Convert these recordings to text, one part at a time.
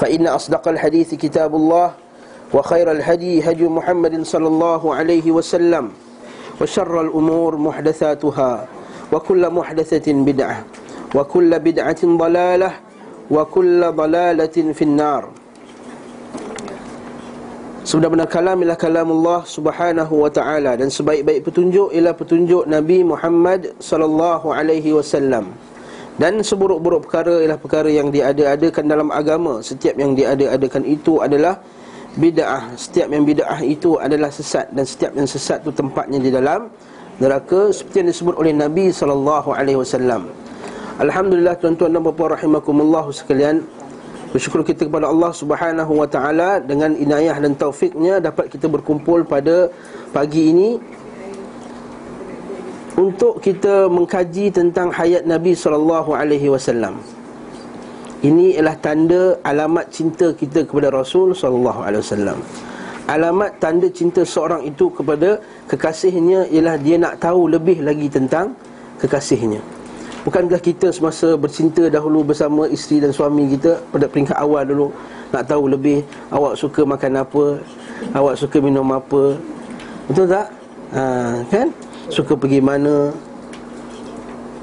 فإن أصدق الحديث كتاب الله وخير الهدي هدي محمد صلى الله عليه وسلم وشر الأمور محدثاتها وكل محدثة بدعة وكل بدعة ضلالة وكل ضلالة في النار Sebenar-benar kalam ialah kalam Allah subhanahu wa ta'ala Dan sebaik-baik petunjuk ialah petunjuk Nabi Muhammad sallallahu alaihi wasallam Dan seburuk-buruk perkara ialah perkara yang diada-adakan dalam agama. Setiap yang diada-adakan itu adalah bid'ah. Setiap yang bid'ah itu adalah sesat. Dan setiap yang sesat itu tempatnya di dalam neraka. Seperti yang disebut oleh Nabi wasallam. Alhamdulillah tuan-tuan dan puan-puan rahimakumullah sekalian. Bersyukur kita kepada Allah Subhanahu wa taala. Dengan inayah dan taufiknya dapat kita berkumpul pada pagi ini untuk kita mengkaji tentang hayat Nabi sallallahu alaihi wasallam. Ini ialah tanda alamat cinta kita kepada Rasul sallallahu alaihi wasallam. Alamat tanda cinta seorang itu kepada kekasihnya ialah dia nak tahu lebih lagi tentang kekasihnya. Bukankah kita semasa bercinta dahulu bersama isteri dan suami kita Pada peringkat awal dulu Nak tahu lebih Awak suka makan apa Awak suka minum apa Betul tak? Ha, kan? Suka pergi mana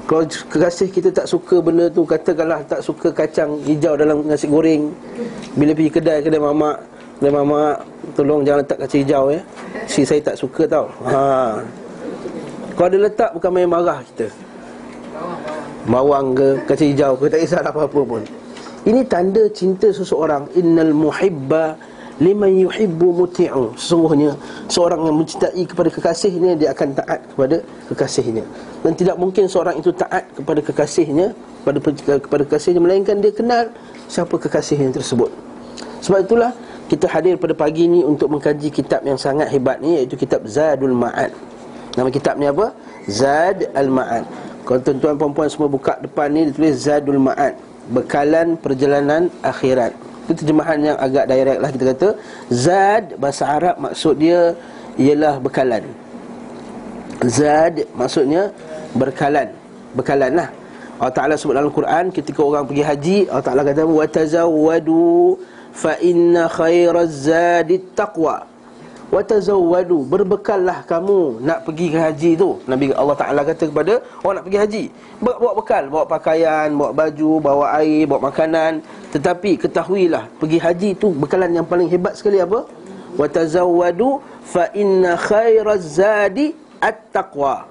Kalau kekasih kita tak suka benda tu Katakanlah tak suka kacang hijau dalam nasi goreng Bila pergi kedai, kedai mamak Kedai mamak Tolong jangan letak kacang hijau ya. Si saya tak suka tau. Ha. Kalau ada letak bukan main marah kita. Bawang ke kacang hijau ke tak kisah apa-apa pun. Ini tanda cinta seseorang. Innal muhibba liman yuhibbu muti'u. Sesungguhnya seorang yang mencintai kepada kekasihnya dia akan taat kepada kekasihnya. Dan tidak mungkin seorang itu taat kepada kekasihnya kepada kepada kekasihnya melainkan dia kenal siapa kekasihnya tersebut. Sebab itulah kita hadir pada pagi ini untuk mengkaji kitab yang sangat hebat ni iaitu kitab Zadul Ma'ad. Nama kitab ni apa? Zad al-Ma'ad. Kalau tuan-tuan puan-puan semua buka depan ni ditulis Zadul Ma'ad. Bekalan perjalanan akhirat itu terjemahan yang agak direct lah kita kata Zad bahasa Arab maksud dia ialah bekalan. Zad maksudnya berkalan. Bekalan lah. Allah Ta'ala sebut dalam Quran ketika orang pergi haji Allah Ta'ala kata Watazawwadu fa inna khairaz zadi taqwa. Watazawwadu Berbekallah kamu nak pergi ke haji tu. Nabi Allah Ta'ala kata kepada orang nak pergi haji. Bawa, bawa bekal, bawa pakaian, bawa baju, bawa air, bawa makanan. Tetapi ketahuilah Pergi haji tu bekalan yang paling hebat sekali apa? Watazawwadu Fa inna khairaz zadi at-taqwa.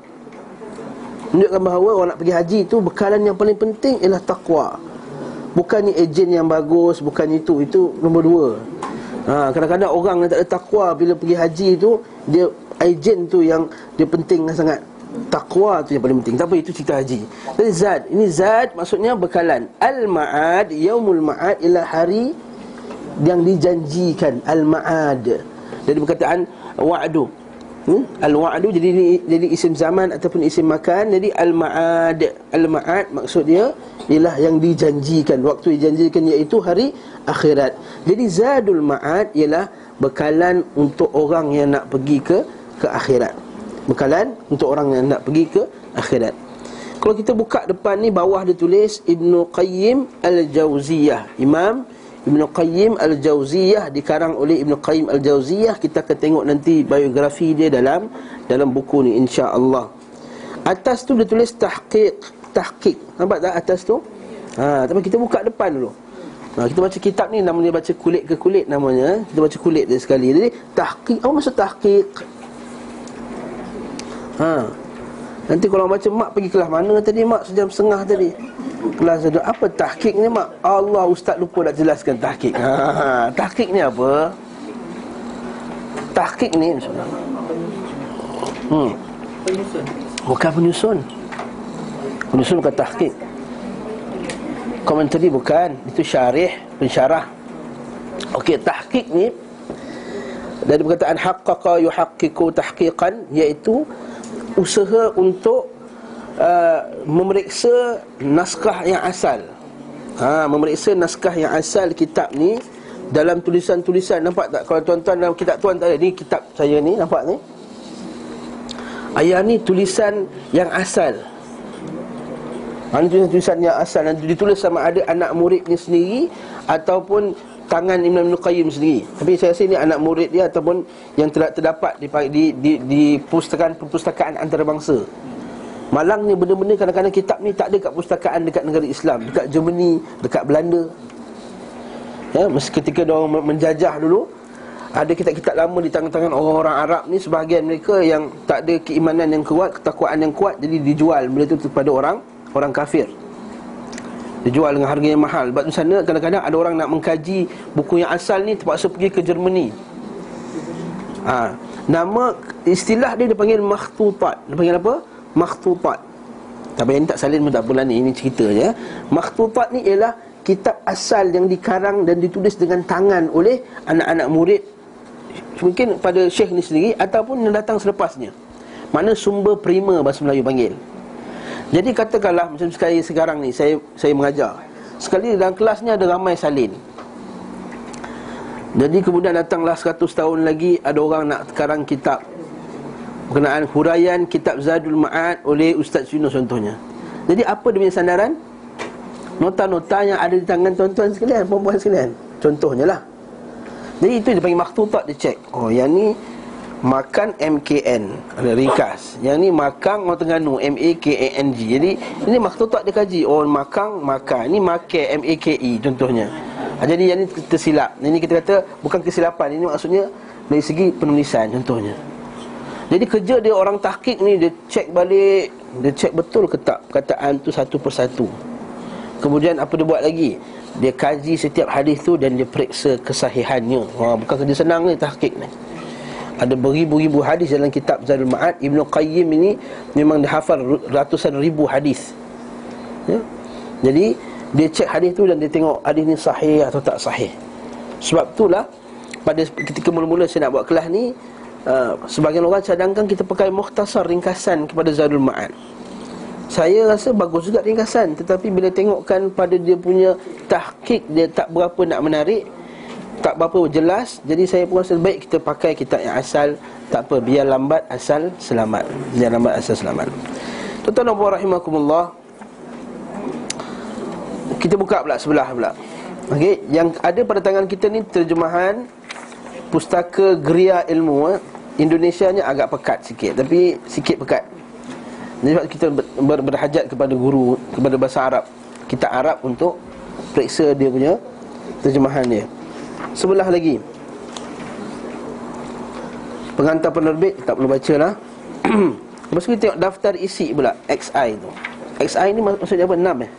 Menunjukkan bahawa orang nak pergi haji tu Bekalan yang paling penting ialah taqwa. Bukan ni ejen yang bagus Bukan itu, itu nombor dua Ha, kadang-kadang orang yang tak ada takwa bila pergi haji tu dia ejen tu yang dia penting sangat. Takwa tu yang paling penting. Tapi itu cerita haji. Jadi zad, ini zad maksudnya bekalan. Al-ma'ad, yaumul ma'ad ialah hari yang dijanjikan. Al-ma'ad. Jadi perkataan wa'du. Hmm? Al-wa'du jadi jadi isim zaman ataupun isim makan. Jadi al-ma'ad. Al-ma'ad maksud dia ialah yang dijanjikan. Waktu dijanjikan iaitu hari akhirat. Jadi zadul ma'ad ialah bekalan untuk orang yang nak pergi ke ke akhirat. Bekalan untuk orang yang nak pergi ke akhirat. Kalau kita buka depan ni bawah dia tulis Ibnu Qayyim Al-Jauziyah. Imam Ibnu Qayyim Al-Jauziyah dikarang oleh Ibnu Qayyim Al-Jauziyah. Kita akan tengok nanti biografi dia dalam dalam buku ni insya-Allah. Atas tu dia tulis tahqiq, tahqiq. Nampak tak atas tu? Ha, tapi kita buka depan dulu. Ha, kita baca kitab ni namanya baca kulit ke kulit namanya. Kita baca kulit dia sekali. Jadi tahqiq, apa maksud tahqiq? Ha. Nanti kalau baca mak pergi kelas mana tadi mak sejam setengah tadi. Kelas ada apa tahqiq ni mak? Allah ustaz lupa nak jelaskan tahqiq. Ha, tahqiq ni apa? Tahqiq ni Hmm. Bukan penyusun. Penyusun bukan tahqiq. Komentari bukan, itu syarih, pensyarah. Okey, tahqiq ni dari perkataan haqqaqa yuhaqqiqu tahqiqan iaitu usaha untuk uh, memeriksa naskah yang asal. Ha, memeriksa naskah yang asal kitab ni dalam tulisan-tulisan. Nampak tak? Kalau tuan-tuan dalam kitab tuan tak ada ni kitab saya ni nampak ni? Ayat ni tulisan yang asal. Ini tulisan-tulisan yang asal. Dan ditulis sama ada anak murid ni sendiri ataupun tangan Imam Ibn Qayyim sendiri. Tapi saya rasa ini anak murid dia ataupun yang telah terdapat di di di, di pustakaan perpustakaan antarabangsa. Malangnya benda-benda kadang-kadang kitab ni tak ada kat pustakaan dekat negara Islam, dekat Germany, dekat Belanda. Ya, mesti ketika dia menjajah dulu, ada kitab-kitab lama di tangan-tangan orang-orang Arab ni sebahagian mereka yang tak ada keimanan yang kuat, ketakwaan yang kuat jadi dijual benda tu kepada orang orang kafir dijual dengan harga yang mahal. Sebab di sana kadang-kadang ada orang nak mengkaji buku yang asal ni terpaksa pergi ke Germany. Ha. nama istilah dia dipanggil makhtutat dia panggil apa? makhtutat tapi yang tak salin pun tak apalah ni. Ini cerita je. Makhtutat ni ialah kitab asal yang dikarang dan ditulis dengan tangan oleh anak-anak murid. Mungkin pada syekh ni sendiri ataupun yang datang selepasnya. Mana sumber prima bahasa Melayu panggil jadi katakanlah macam sekali sekarang ni saya saya mengajar. Sekali dalam kelas ni ada ramai salin. Jadi kemudian datanglah 100 tahun lagi ada orang nak karang kitab berkenaan huraian kitab Zadul Ma'ad oleh Ustaz Yunus contohnya. Jadi apa dia punya sandaran? Nota-nota yang ada di tangan tuan-tuan sekalian, puan-puan sekalian. Contohnya lah. Jadi itu dia panggil makhtutat dia cek. Oh yang ni Makan MKN ringkas. Yang ni Makang orang Terengganu. M-A-K-A-N-G Jadi ini maksud tak dia kaji. Oh Makang Makan. Ini Make M-A-K-E contohnya. Ha, Jadi yang ni tersilap. Ini kita kata Bukan kesilapan. Ini maksudnya Dari segi penulisan contohnya. Jadi kerja dia orang tahkik ni Dia cek balik. Dia cek betul ke tak Perkataan tu satu persatu. Kemudian apa dia buat lagi? Dia kaji setiap hadis tu Dan dia periksa kesahihannya. Wah, Bukan kerja senang ni tahkik ni ada beribu-ribu hadis dalam kitab Zadul Ma'ad. Ibn Qayyim ini memang dihafal ratusan ribu hadis. Ya? Jadi dia cek hadis tu dan dia tengok hadis ni sahih atau tak sahih. Sebab itulah pada ketika mula-mula saya nak buat kelas ni uh, Sebagian orang cadangkan kita pakai mukhtasar ringkasan kepada Zadul Ma'ad. Saya rasa bagus juga ringkasan Tetapi bila tengokkan pada dia punya tahkik Dia tak berapa nak menarik tak berapa jelas Jadi saya pun rasa baik kita pakai kitab yang asal. Tak apa, biar lambat asal selamat. Biar lambat asal selamat. Tuan-tuan dan rahimakumullah Kita buka pula sebelah pula. Okey, yang ada pada tangan kita ni terjemahan Pustaka Geria Ilmu eh. Indonesia ni agak pekat sikit Tapi sikit pekat. Jadi kita ber, berhajat kepada guru Kepada bahasa Arab. Kita Arab untuk Periksa dia punya Terjemahan dia Sebelah lagi Pengantar penerbit Tak perlu baca lah Lepas kita tengok daftar isi pula XI tu XI ni maksudnya apa? 6 eh?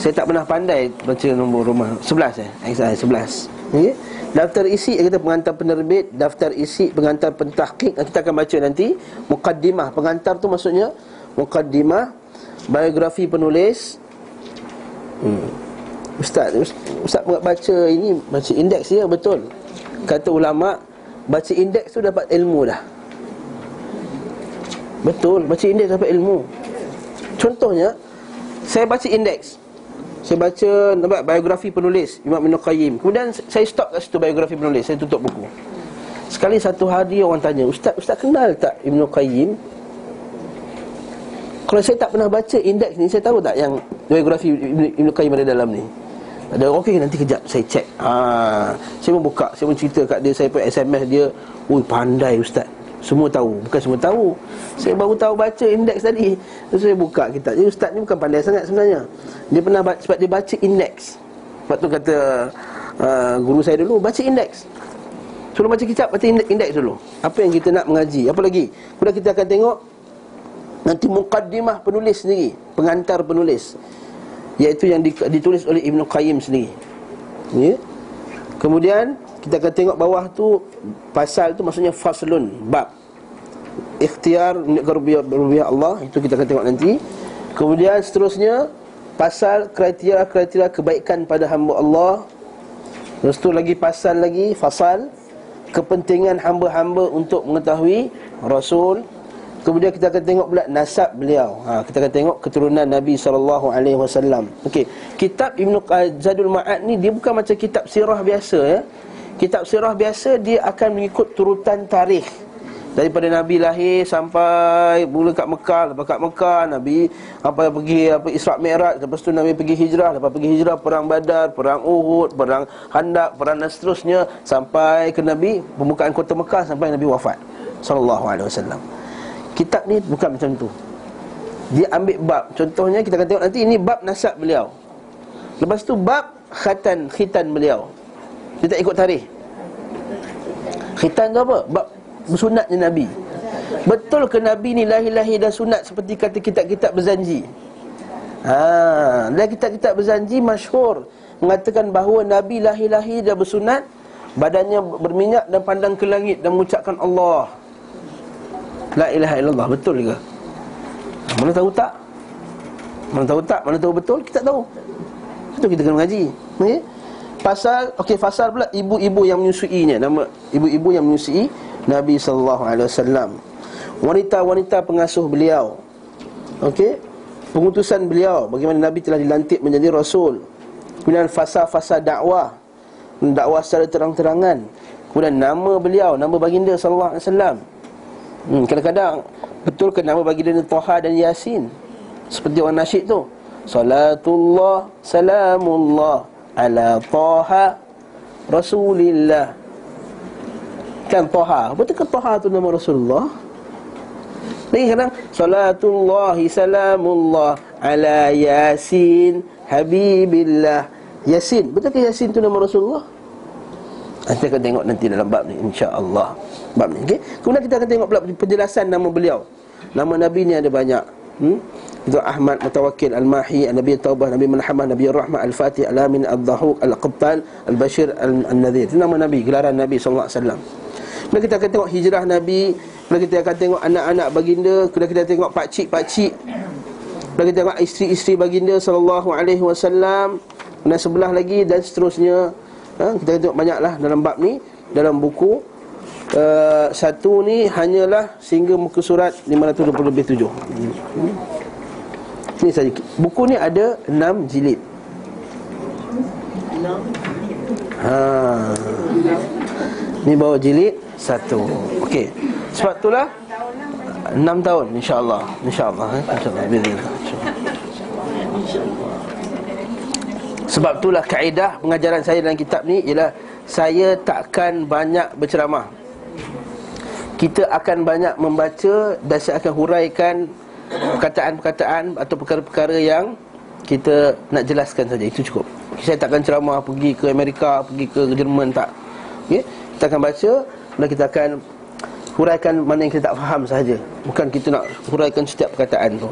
Saya tak pernah pandai baca nombor rumah 11 eh? XI 11 okay? Daftar isi kita pengantar penerbit Daftar isi pengantar pentahkik Kita akan baca nanti Mukaddimah Pengantar tu maksudnya Mukaddimah Biografi penulis hmm. Ustaz, Ustaz baca ini Baca indeks dia betul. Kata ulama' Baca indeks tu dapat ilmu dah. Betul, baca indeks dapat ilmu. Contohnya Saya baca indeks. Saya baca nampak biografi penulis Imam Ibn Qayyim. Kemudian saya stop kat situ biografi penulis Saya tutup buku. Sekali satu hari orang tanya Ustaz, Ustaz kenal tak Ibn Qayyim? Kalau saya tak pernah baca indeks ni Saya tahu tak yang biografi Ibn Qayyim ada dalam ni ada okey nanti kejap saya cek. Ha, saya pun buka, saya pun cerita kat dia, saya pun SMS dia, "Ui, pandai ustaz." Semua tahu, bukan semua tahu. Saya baru tahu baca indeks tadi. Terus saya buka kitab. Jadi ustaz ni bukan pandai sangat sebenarnya. Dia pernah baca sebab dia baca indeks. Sebab tu kata uh, Guru saya dulu Baca indeks Sebelum baca kitab Baca indeks, dulu Apa yang kita nak mengaji Apa lagi Kemudian kita akan tengok Nanti muqaddimah penulis sendiri Pengantar penulis Iaitu yang ditulis oleh Ibn Qayyim sendiri Ya Kemudian kita akan tengok bawah tu pasal tu maksudnya faslun bab ikhtiar rubiah Allah itu kita akan tengok nanti. Kemudian seterusnya pasal kriteria-kriteria kebaikan pada hamba Allah. Lepas tu lagi pasal lagi fasal kepentingan hamba-hamba untuk mengetahui Rasul Kemudian kita akan tengok pula nasab beliau. Ha, kita akan tengok keturunan Nabi sallallahu alaihi wasallam. Okey, kitab Ibnu Zadul Ma'ad ni dia bukan macam kitab sirah biasa ya. Kitab sirah biasa dia akan mengikut turutan tarikh. Daripada Nabi lahir sampai mula kat Mekah, lepas kat Mekah Nabi apa pergi apa Isra Mi'raj, lepas tu Nabi pergi hijrah, lepas pergi hijrah perang Badar, perang Uhud, perang Handak, perang dan seterusnya sampai ke Nabi pembukaan kota Mekah sampai Nabi wafat sallallahu alaihi wasallam. Kitab ni bukan macam tu. Dia ambil bab. Contohnya kita akan tengok nanti Ini bab nasab beliau. Lepas tu bab khatan khitan beliau. Kita ikut tarikh. Khitan tu apa? Bab bersunatnya Nabi. Betul ke Nabi ni lahir-lahir dan sunat Seperti kata kitab-kitab berzanji? Ha, dan kitab-kitab berzanji masyhur mengatakan bahawa Nabi lahir-lahir dan bersunat badannya berminyak dan pandang ke langit dan mengucapkan Allah La ilaha illallah Betul ke? Mana tahu tak? Mana tahu tak? Mana tahu betul? Kita tak tahu. Itu kita kena mengaji. Okay? Pasal, okey pasal pula ibu-ibu yang menyusuinya. Nama ibu-ibu yang menyusui Nabi SAW Wanita-wanita pengasuh beliau. Okey? Pengutusan beliau. Bagaimana Nabi telah dilantik menjadi Rasul. Kemudian fasa-fasa dakwah. Dakwah secara terang-terangan. Kemudian nama beliau Nama baginda SAW Hmm, kadang-kadang betul ke nama bagi dia Toha dan Yasin? Seperti orang nasyid tu. Salatullah salamullah ala Toha Rasulillah. Kan Toha. Betul ke Toha tu nama Rasulullah? Lagi kadang Salatullah salamullah ala Yasin Habibillah. Yasin. Betul ke Yasin tu nama Rasulullah? Kita akan tengok nanti dalam bab ni insya-Allah. Bab ni okey. Kemudian kita akan tengok pula penjelasan nama beliau. Nama nabi ni ada banyak. Hmm? Itu Ahmad Mutawakkil Al-Mahi Nabi Taubah Nabi Muhammad Nabi Rahmah Al-Fatih Al-Amin Al-Dhahuk Al-Qattan Al-Bashir Al-Nadhir Itu nama Nabi, gelaran Nabi SAW Kemudian kita akan tengok hijrah Nabi Kemudian kita akan tengok anak-anak baginda Kemudian kita tengok pakcik-pakcik Kemudian kita tengok isteri-isteri baginda SAW Dan sebelah lagi dan seterusnya ha? Kita tengok banyaklah dalam bab ni Dalam buku uh, Satu ni hanyalah Sehingga muka surat 520 lebih 7 hmm. Ini saja Buku ni ada 6 jilid Ha. Ni bawa jilid satu. Okey. Sebab itulah 6 tahun insya-Allah. Insya-Allah eh. Insya-Allah. Insya-Allah. Sebab itulah kaedah pengajaran saya dalam kitab ni Ialah saya takkan banyak berceramah Kita akan banyak membaca Dan saya akan huraikan perkataan-perkataan Atau perkara-perkara yang kita nak jelaskan saja Itu cukup Saya takkan ceramah pergi ke Amerika Pergi ke Jerman tak okay? Kita akan baca Dan kita akan huraikan mana yang kita tak faham saja Bukan kita nak huraikan setiap perkataan tu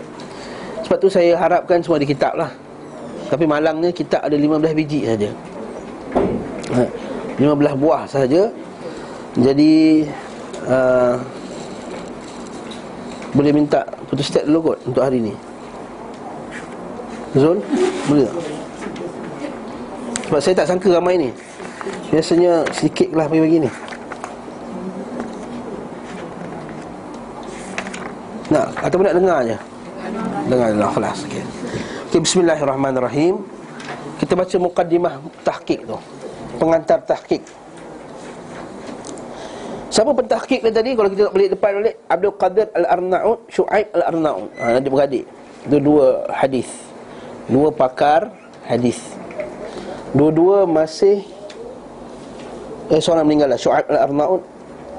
Sebab tu saya harapkan semua di kitab lah tapi malangnya kita ada 15 biji saja. Ha, 15 buah saja. Jadi uh, boleh minta putus step dulu kot untuk hari ni. Zul, boleh tak? Sebab saya tak sangka ramai ni. Biasanya sedikit lah bagi-bagi ni. Nak, atau nak dengar je? Dengar lah, kelas. Okay. Okay, bismillahirrahmanirrahim Kita baca muqaddimah tahqiq tu Pengantar tahqiq Siapa pentahqiq dia tadi? Kalau kita nak balik depan balik Abdul Qadir Al-Arnaud Shu'aib Al-Arnaud. Ha, Adik beradik. Itu dua hadis. Dua pakar hadis. Dua-dua masih Eh seorang meninggal lah. Shu'aib Al-Arnaud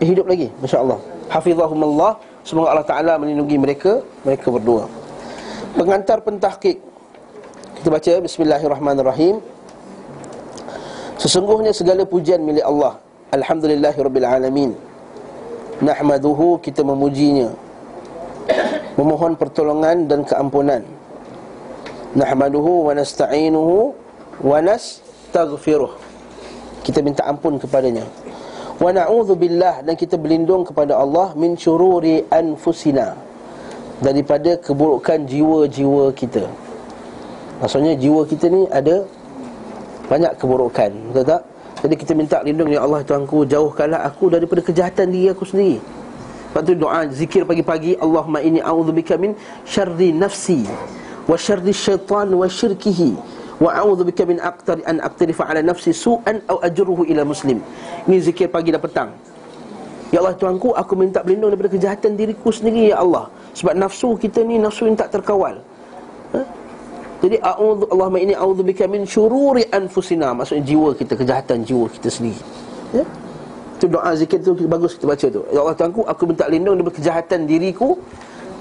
eh, Hidup lagi Masya Allah Hafizahumullah. Semoga Allah Ta'ala melindungi mereka Mereka berdua. Pengantar pentahqiq kita baca Bismillahirrahmanirrahim. Sesungguhnya segala pujian milik Allah. Alhamdulillahirrabbilalamin Nahmaduhu kita memujinya. Memohon pertolongan dan keampunan. Nahmaduhu wa nasta'inuhu Wa nastaghfiruh. Kita minta ampun kepadanya. Wa na'udhu billah Dan kita berlindung kepada Allah Min syururi anfusina Daripada keburukan jiwa-jiwa kita. Maksudnya jiwa kita ni ada banyak keburukan Betul tak? Jadi kita minta lindung Ya Allah Tuhanku Jauhkanlah aku daripada kejahatan diri aku sendiri. Lepas tu doa zikir pagi-pagi Allahumma inni a'udzubika min syarri nafsi Wa syarri syaitan wa syirkihi Wa a'udzubika min aqtari an aqtarifa ala nafsi su'an Au ajruhu ila muslim. Ini zikir pagi dan petang. Ya Allah Tuhanku Aku minta berlindung daripada kejahatan diriku sendiri Ya Allah. Sebab nafsu kita ni nafsu yang tak terkawal? Jadi a'udzu Allahumma inni a'udzubika min syururi anfusina maksudnya jiwa kita kejahatan jiwa kita sendiri. Ya. Itu doa zikir tu bagus kita baca tu. Ya Allah Tuhanku aku minta lindung daripada kejahatan diriku,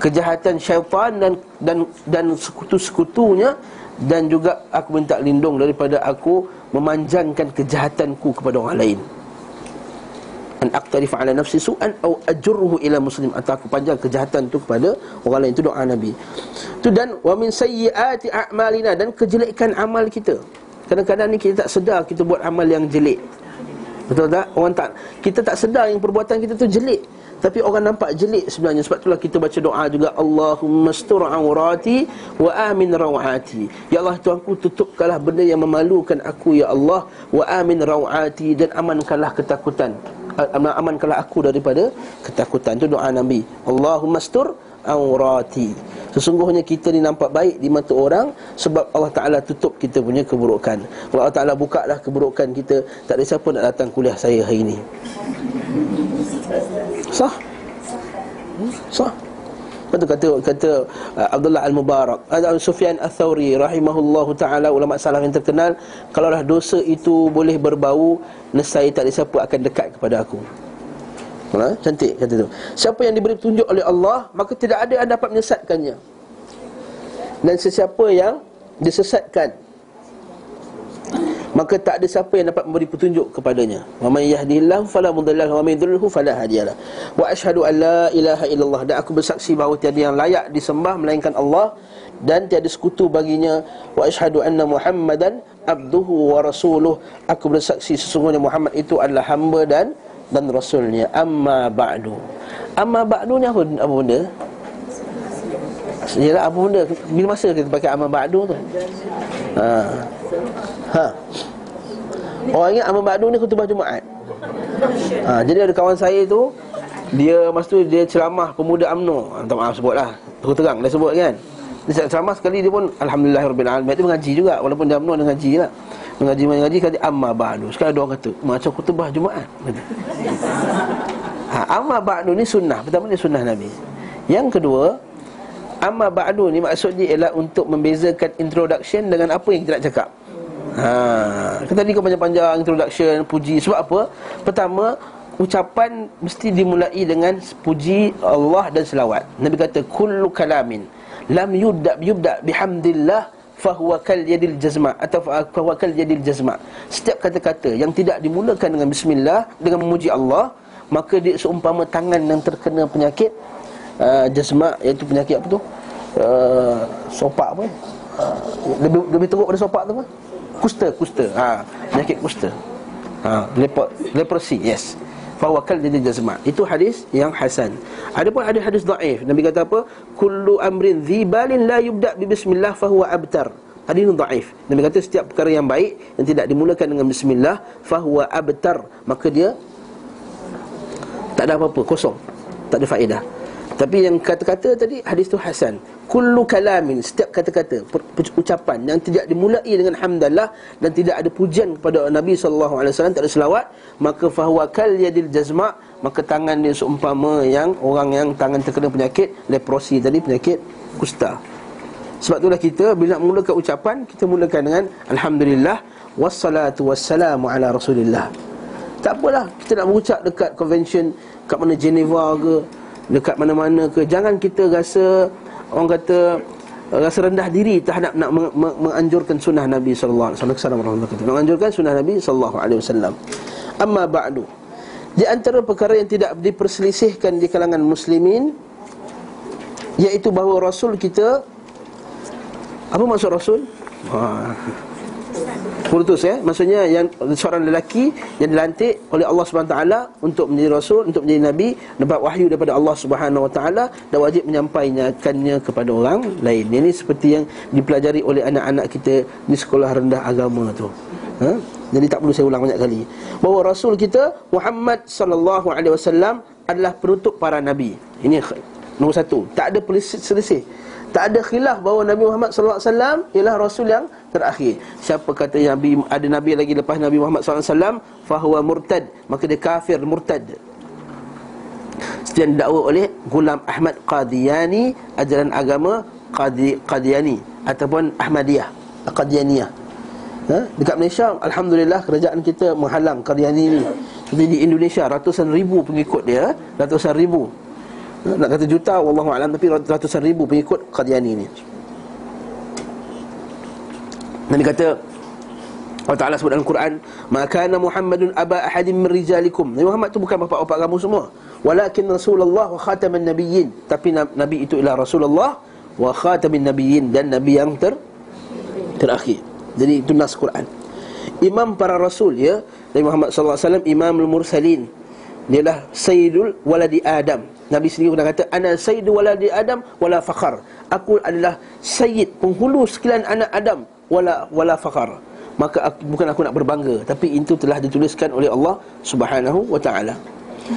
kejahatan syaitan dan dan dan sekutu-sekutunya dan juga aku minta lindung daripada aku memanjangkan kejahatanku kepada orang lain an aqtarif ala nafsi su'an au ajruhu ila muslim. Atau aku panjang kejahatan tu kepada orang lain. Itu doa nabi. Tu dan wa min sayyiati a'malina. Dan kejelekan amal kita. Kadang-kadang ni kita tak sedar kita buat amal yang jelek. Betul tak? Orang tak kita tak sedar yang perbuatan kita tu jelek. Tapi orang nampak jelek sebenarnya. Sebab itulah kita baca doa juga Allahumma stur awrati wa amin rawati. Ya Allah Tuhanku tutupkanlah benda yang memalukan aku Ya Allah. Wa amin rawati dan amankanlah ketakutan amankanlah aku daripada ketakutan. Itu doa Nabi. Allahumma stur aurati sesungguhnya kita ni nampak baik di mata orang sebab Allah Taala tutup kita punya keburukan. Allah Taala buka lah keburukan kita tak ada siapa nak datang kuliah saya hari ini sah? Sah Lepas kata kata uh, Abdullah Al-Mubarak Ada Sufyan Al-Thawri Rahimahullahu ta'ala Ulama salaf yang terkenal Kalaulah dosa itu boleh berbau Nesai tak ada siapa akan dekat kepada aku. Ha? Cantik kata tu. Siapa yang diberi petunjuk oleh Allah Maka tidak ada yang dapat menyesatkannya. Dan sesiapa yang disesatkan maka tak ada siapa yang dapat memberi petunjuk kepadanya. Wa may yahdihillahu fala mudilla lahu wa may yudlilhu fala hadiyalah. Wa asyhadu an la ilaha illallah dan aku bersaksi bahawa tiada yang layak disembah melainkan Allah dan tiada sekutu baginya. Wa asyhadu anna Muhammadan abduhu wa rasuluh. Aku bersaksi sesungguhnya Muhammad itu adalah hamba dan dan rasulnya. Amma ba'du. Amma ba'du ni apa, apa benda? Yalah apa benda Bila masa kita pakai amma ba'du tu Ha Ha. Orang ingat Amal Ba'du ni khutbah Jumaat. Ha, jadi ada kawan saya tu dia masa tu dia ceramah pemuda UMNO. Ha, minta maaf sebutlah. Terus terang dia sebut kan. Dia ceramah sekali dia pun alhamdulillahirabbil alamin. Dia mengaji juga walaupun dia UMNO dia mengaji lah. Mengaji mengaji kata amma ba'du. Sekarang ada orang kata macam khutbah Jumaat. Ha, amma ba'du ni sunnah. Pertama ni sunnah Nabi. Yang kedua, amma ba'du ni maksud dia ialah untuk membezakan introduction dengan apa yang kita nak cakap. Ha, kan tadi kau panjang-panjang introduction, puji sebab apa? Pertama, ucapan mesti dimulai dengan puji Allah dan selawat. Nabi kata kullu kalamin lam yubda yubda bihamdillah fahuwa kal yadil jazma atau fahuwa kal yadil jazma. Setiap kata-kata yang tidak dimulakan dengan bismillah dengan memuji Allah, maka dia seumpama tangan yang terkena penyakit uh, jazma iaitu penyakit apa tu? Uh, sopak apa? Uh, lebih lebih teruk pada sopak tu apa? kusta kusta ha penyakit kusta ha lepro leprosy yes. Fawakal jadi jazma itu hadis yang hasan. Adapun ada hadis dhaif nabi kata apa? Kullu amrin dhibalin la yubda bi bismillah fahuwa abtar. Hadis ini dhaif nabi kata setiap perkara yang baik yang tidak dimulakan dengan bismillah fahuwa abtar. Maka dia tak ada apa-apa. Kosong. Tak ada faedah tapi yang kata-kata tadi hadis tu hasan. Kullu kalamin setiap kata-kata ucapan yang tidak dimulai dengan hamdalah dan tidak ada pujian kepada Nabi sallallahu alaihi wasallam tak ada selawat maka fahuwa kal yadil jazma maka tangan dia seumpama yang orang yang tangan terkena penyakit leprosi tadi penyakit kusta. Sebab itulah kita bila nak mulakan ucapan kita mulakan dengan alhamdulillah wassalatu wassalamu ala rasulillah. Tak apalah kita nak berucap dekat convention kat mana Geneva ke dekat mana-mana ke. Jangan kita rasa orang kata rasa rendah diri terhadap nak menganjurkan sunnah Nabi sallallahu alaihi wasallam. Menganjurkan sunnah Nabi sallallahu alaihi wasallam. Amma ba'du. Di antara perkara yang tidak diperselisihkan di kalangan muslimin iaitu bahawa rasul kita apa maksud rasul? Ha Putus ya Maksudnya yang seorang lelaki Yang dilantik oleh Allah SWT Untuk menjadi Rasul Untuk menjadi Nabi Dapat wahyu daripada Allah SWT Dan wajib menyampaikannya kepada orang lain. Ini seperti yang dipelajari oleh anak-anak kita Di sekolah rendah agama tu. Ha? Jadi tak perlu saya ulang banyak kali. Bahawa Rasul kita Muhammad SAW Adalah penutup para Nabi. Ini nombor satu. Tak ada selisih tak ada khilaf bahawa Nabi Muhammad wasallam ialah rasul yang terakhir. Siapa kata Nabi ada nabi lagi lepas Nabi Muhammad wasallam, fahuwa murtad, maka dia kafir murtad. Seperti yang didakwa oleh Gulam Ahmad Qadiani Ajaran agama Qadi, Qadiani Ataupun Ahmadiyah Qadianiyah ha? Dekat Malaysia Alhamdulillah kerajaan kita menghalang Qadiani ni Tapi di Indonesia ratusan ribu pengikut dia Ratusan ribu nak kata juta wallahu alam tapi ratusan ribu pengikut Qadiani ni. Nabi kata Allah Ta'ala sebut dalam Quran Maka Muhammadun aba ahadin min rijalikum. Nabi Muhammad tu bukan bapak-bapak kamu semua. Walakin Rasulullah wa khataman nabiyyin. Tapi Nabi itu ialah Rasulullah Wa khatamin nabiyyin Dan Nabi yang ter terakhir. Jadi itu nas Quran. Imam para Rasul ya Nabi Muhammad SAW Imamul Mursalin. Dia adalah Sayyidul Waladi Adam Nabi sendiri pernah kata Ana sayyidu waladi Adam wala fakhar. Aku adalah sayyid penghulu sekalian anak Adam wala wala fakhar. Maka aku, bukan aku nak berbangga Tapi itu telah dituliskan oleh Allah subhanahu wa ta'ala.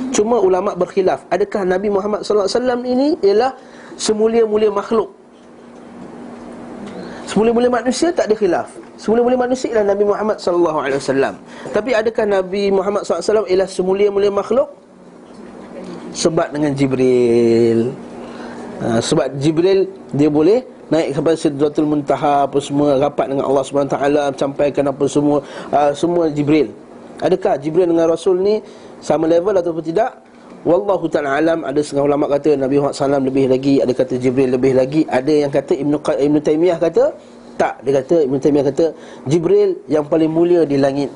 Cuma ulama' berkhilaf Adakah Nabi Muhammad SAW ini Ialah semulia-mulia makhluk? Semulia-mulia manusia tak ada khilaf. Semulia-mulia manusia ialah Nabi Muhammad SAW Tapi adakah Nabi Muhammad SAW Ialah semulia-mulia makhluk sebab dengan Jibril. Ha, Sebab Jibril Dia boleh naik sampai Sidratul Muntaha Apa semua Rapat dengan Allah SWT Sampaikan apa semua uh, Semua Jibril. Adakah Jibril dengan Rasul ni Sama level ataupun tidak? Wallahu ta'ala alam Ada setengah ulama kata Nabi Muhammad SAW lebih lagi Ada kata Jibril lebih lagi. Ada yang kata Ibn, Ibn Taymiyah kata Tak. Dia kata Ibn Taymiyah kata Jibril yang paling mulia di langit.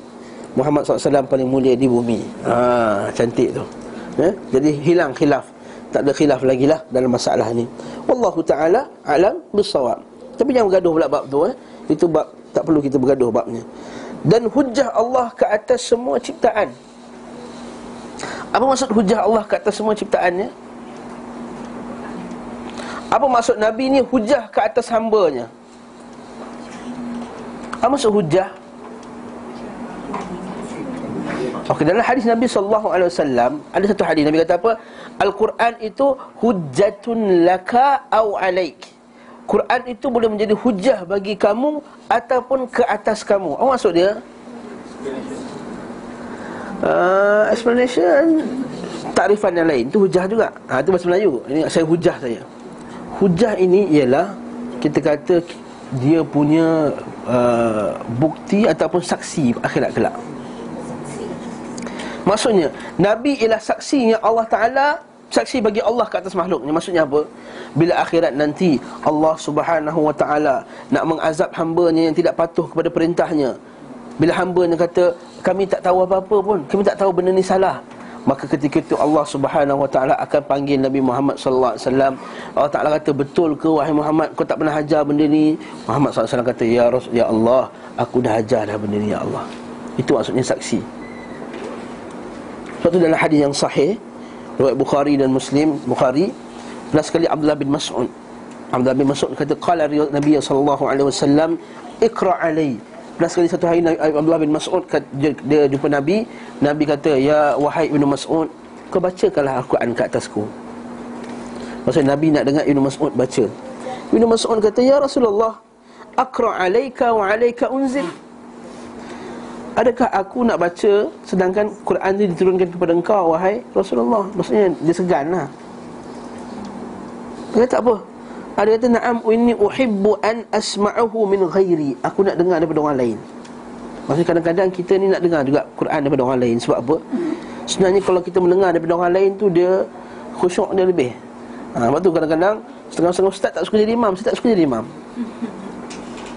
Muhammad SAW paling mulia di bumi. Ha, Cantik tu ya? Jadi hilang khilaf Tak ada khilaf lagi lah dalam masalah ni Wallahu ta'ala alam bisawab Tapi jangan bergaduh pula bab tu eh? Itu bab tak perlu kita bergaduh babnya Dan hujah Allah ke atas semua ciptaan Apa maksud hujah Allah ke atas semua ciptaannya? Apa maksud Nabi ni hujah ke atas hambanya? Apa maksud hujah? Okey dalam hadis Nabi sallallahu alaihi wasallam ada satu hadis Nabi kata apa? Al-Quran itu hujjatun laka au alaik. Quran itu boleh menjadi hujah bagi kamu ataupun ke atas kamu. Apa maksud dia? Uh, explanation takrifan yang lain itu hujah juga. Ha itu bahasa Melayu. Ini saya hujah saja. Hujah ini ialah kita kata dia punya uh, bukti ataupun saksi akhirat kelak. Maksudnya Nabi ialah saksi yang Allah Ta'ala Saksi bagi Allah ke atas makhluknya Maksudnya apa? Bila akhirat nanti Allah Subhanahu Wa Ta'ala Nak mengazab hambanya yang tidak patuh kepada perintahnya Bila hambanya kata Kami tak tahu apa-apa pun Kami tak tahu benda ni salah Maka ketika itu Allah Subhanahu Wa Taala akan panggil Nabi Muhammad sallallahu alaihi wasallam. Allah Taala kata, "Betul ke wahai Muhammad, kau tak pernah ajar benda ni?" Muhammad sallallahu alaihi wasallam kata, "Ya Rasul, ya Allah, aku dah ajar dah benda ni ya Allah." Itu maksudnya saksi. Sebab itu dalam hadis yang sahih Riwayat Bukhari dan Muslim Bukhari Pernah sekali Abdullah bin Mas'ud. Abdullah bin Mas'ud kata Qala Nabi wasallam Iqra' alai. Pernah sekali satu hari Abdullah bin Mas'ud dia, dia jumpa Nabi. Nabi kata Ya wahai Ibn Mas'ud Kau bacakanlah Al-Quran ke atasku. Maksudnya Nabi nak dengar Ibn Mas'ud baca. Ibn Mas'ud kata Ya Rasulullah Aqra' alaika wa alaika unzil Adakah aku nak baca Sedangkan Quran ini diturunkan kepada engkau Wahai Rasulullah? Maksudnya dia segan lah. Dia kata apa? Ada kata na'am Inni uhibbu an asma'uhu min ghairi. Aku nak dengar daripada orang lain. Maksudnya kadang-kadang kita ni nak dengar juga Quran daripada orang lain. Sebab apa? Sebenarnya kalau kita mendengar daripada orang lain tu Dia khusyuk dia lebih. Ha, Sebab tu kadang-kadang Setengah-setengah ustaz tak suka jadi imam Saya tak suka jadi imam.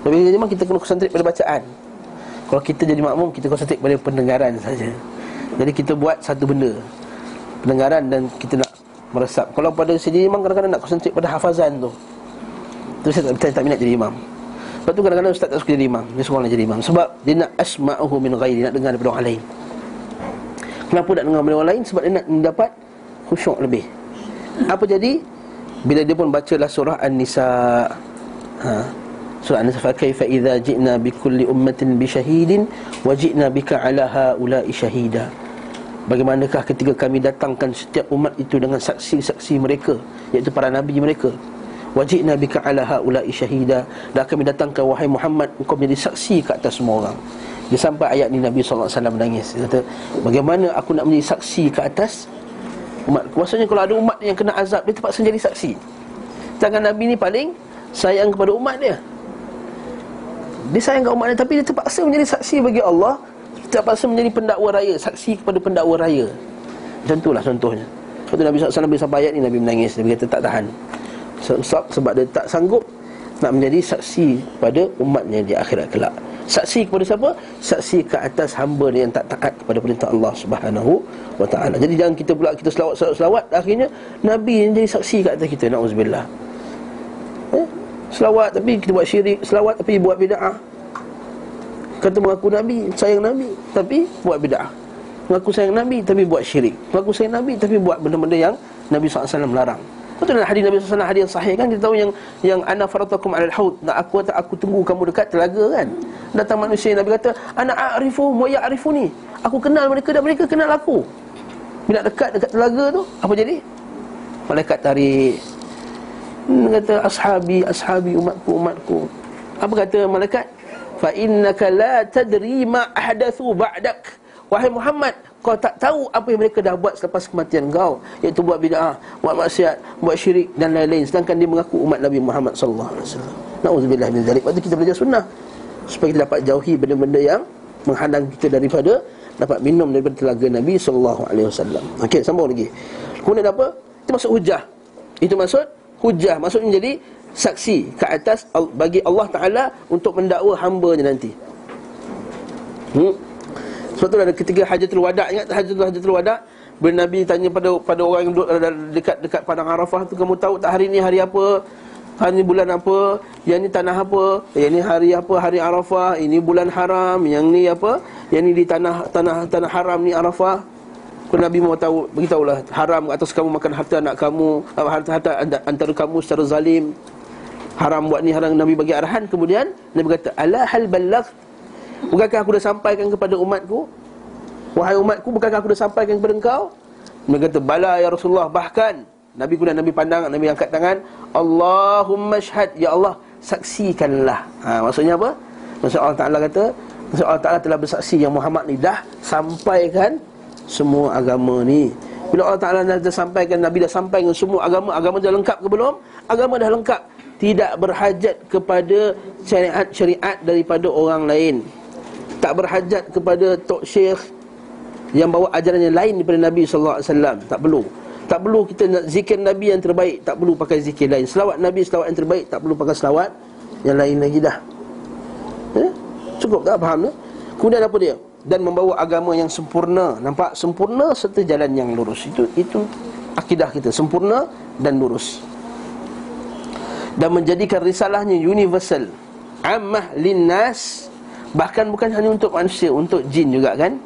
Tapi jadi imam kita kena konsentrate pada bacaan Kalau kita jadi makmum Kita konsentrate pada pendengaran saja. Jadi kita buat satu benda. Pendengaran dan kita nak meresap. Kalau pada jadi imam kadang-kadang nak konsentrate pada hafazan tu. Tu saya tak, tak minat jadi imam. Sebab tu kadang-kadang ustaz tak suka jadi imam. Dia nak jadi imam. Sebab dia nak asma'uhu min ghairi Nak dengar daripada orang lain. Kenapa nak dengar daripada orang lain? Sebab dia nak mendapat khusyuk lebih. Apa jadi? Bila dia pun bacalah surah An-Nisa. Ha. Surah An-Nisa fa kaifa idza ji'na bi kulli ummatin bi syahidin wa ji'na bika 'ala haula'i syahida Bagaimanakah ketika kami datangkan setiap umat itu dengan saksi-saksi mereka iaitu para nabi mereka? Wajibna bika ala haula'i syahida Dan kami datangkan wahai Muhammad Engkau menjadi saksi ke atas semua orang. Dia sampai ayat ni Nabi SAW menangis Dia kata Bagaimana aku nak menjadi saksi ke atas umat? Maksudnya kalau ada umat yang kena azab Dia terpaksa jadi saksi. Sedangkan Nabi ni paling sayang kepada umat dia Dia sayang kepada umat dia Tapi dia terpaksa menjadi saksi bagi Allah Terpaksa menjadi pendakwa raya Saksi kepada pendakwa raya Macam itulah contohnya Lepas tu Nabi SAW bila sampai ayat ni Nabi menangis Nabi kata tak tahan sebab, sebab dia tak sanggup Nak menjadi saksi pada umatnya di akhirat kelak Saksi kepada siapa? Saksi ke atas hamba yang tak taat kepada perintah Allah Subhanahu wa taala. Jadi jangan kita pula kita selawat selawat, selawat akhirnya nabi yang jadi saksi ke atas kita. Nauzubillah. Selawat tapi kita buat syirik, selawat tapi buat bid'ah. Kata mengaku nabi, sayang nabi tapi buat bid'ah. Mengaku sayang nabi tapi buat syirik. Mengaku sayang nabi tapi buat benda-benda yang Nabi SAW larang. Betul dalam hadis Nabi SAW hadis yang sahih kan kita tahu yang yang ana faratakum alal haud nak aku tak aku tunggu kamu dekat telaga kan. Datang manusia Nabi kata ana a'rifu wa ya'rifuni. Aku kenal mereka dan mereka kenal aku. Bila dekat dekat telaga tu apa jadi? Malaikat tarik hmm, kata ashabi ashabi umatku umatku. Apa kata malaikat? Fa innaka la tadri ma ahdathu ba'dak. Wahai Muhammad, kau tak tahu apa yang mereka dah buat selepas kematian kau Iaitu buat bid'ah, buat maksiat, buat syirik dan lain-lain Sedangkan dia mengaku umat Nabi Muhammad SAW Na'udzubillah min zalik Lepas kita belajar sunnah Supaya kita dapat jauhi benda-benda yang Menghalang kita daripada Dapat minum daripada telaga Nabi SAW Okey, sambung lagi Kemudian apa? Itu maksud hujah Itu maksud hujah Maksudnya menjadi saksi ke atas bagi Allah Ta'ala Untuk mendakwa hambanya nanti Hmm sebab tu ada ketika hajatul wada ingat hajatul hajatul wada bila Nabi tanya pada pada orang yang duduk dekat dekat padang Arafah tu kamu tahu tak hari ni hari apa? Hari ni bulan apa? Yang ni tanah apa? Yang ni hari apa? Hari Arafah. Ini bulan haram. Yang ni apa? Yang ni di tanah tanah tanah haram ni Arafah. Kalau Nabi mau tahu, beritahulah haram atas kamu makan harta anak kamu, harta harta antara kamu secara zalim. Haram buat ni haram Nabi bagi arahan. Kemudian Nabi kata ala hal balagh? Bukankah aku dah sampaikan kepada umatku? Wahai umatku Bukankah aku dah sampaikan kepada engkau? Mereka kata Bala ya Rasulullah. Bahkan Nabi kuda Nabi pandang Nabi angkat tangan Allahumma syhad Ya Allah Saksikanlah. Ha, Maksudnya apa? Maksudnya Allah Ta'ala kata Maksudnya Allah Ta'ala telah bersaksi Yang Muhammad ni dah Sampaikan Semua agama ni. Bila Allah Ta'ala dah sampaikan Nabi dah sampaikan semua agama Agama dah lengkap ke belum? Agama dah lengkap. Tidak berhajat kepada Syariat-syariat daripada orang lain. Tak berhajat kepada tok syekh yang bawa ajaran yang lain daripada Nabi wasallam. Tak perlu. Tak perlu kita nak zikir Nabi yang terbaik. Tak perlu pakai zikir lain. Selawat Nabi selawat yang terbaik tak perlu pakai selawat yang lain lagi dah. Eh? cukup tak? Faham tak? Kemudian apa dia dan membawa agama yang sempurna. Nampak? Sempurna serta jalan yang lurus. Itu itu akidah kita. Sempurna dan lurus. Dan menjadikan risalahnya universal. Ammah linnas. Bahkan bukan hanya untuk manusia Untuk jin juga kan?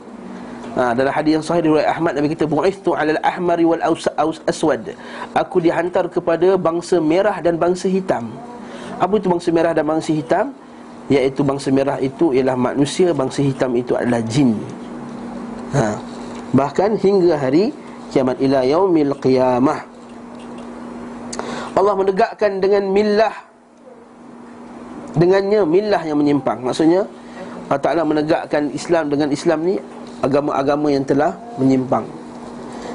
Ha, Dalam hadis yang sahih dari Ahmad Nabi kita Bu'ithu alal ahmari wal aswad. Aku dihantar kepada bangsa merah dan bangsa hitam. Apa itu bangsa merah dan bangsa hitam? Iaitu bangsa merah itu ialah manusia Bangsa hitam itu adalah jin. Ha. Bahkan hingga hari kiamat ila yaumil qiyamah. Allah menegakkan dengan millah. Dengannya millah yang menyimpang. Maksudnya Allah Ta'ala menegakkan Islam dengan Islam ni Agama-agama yang telah menyimpang.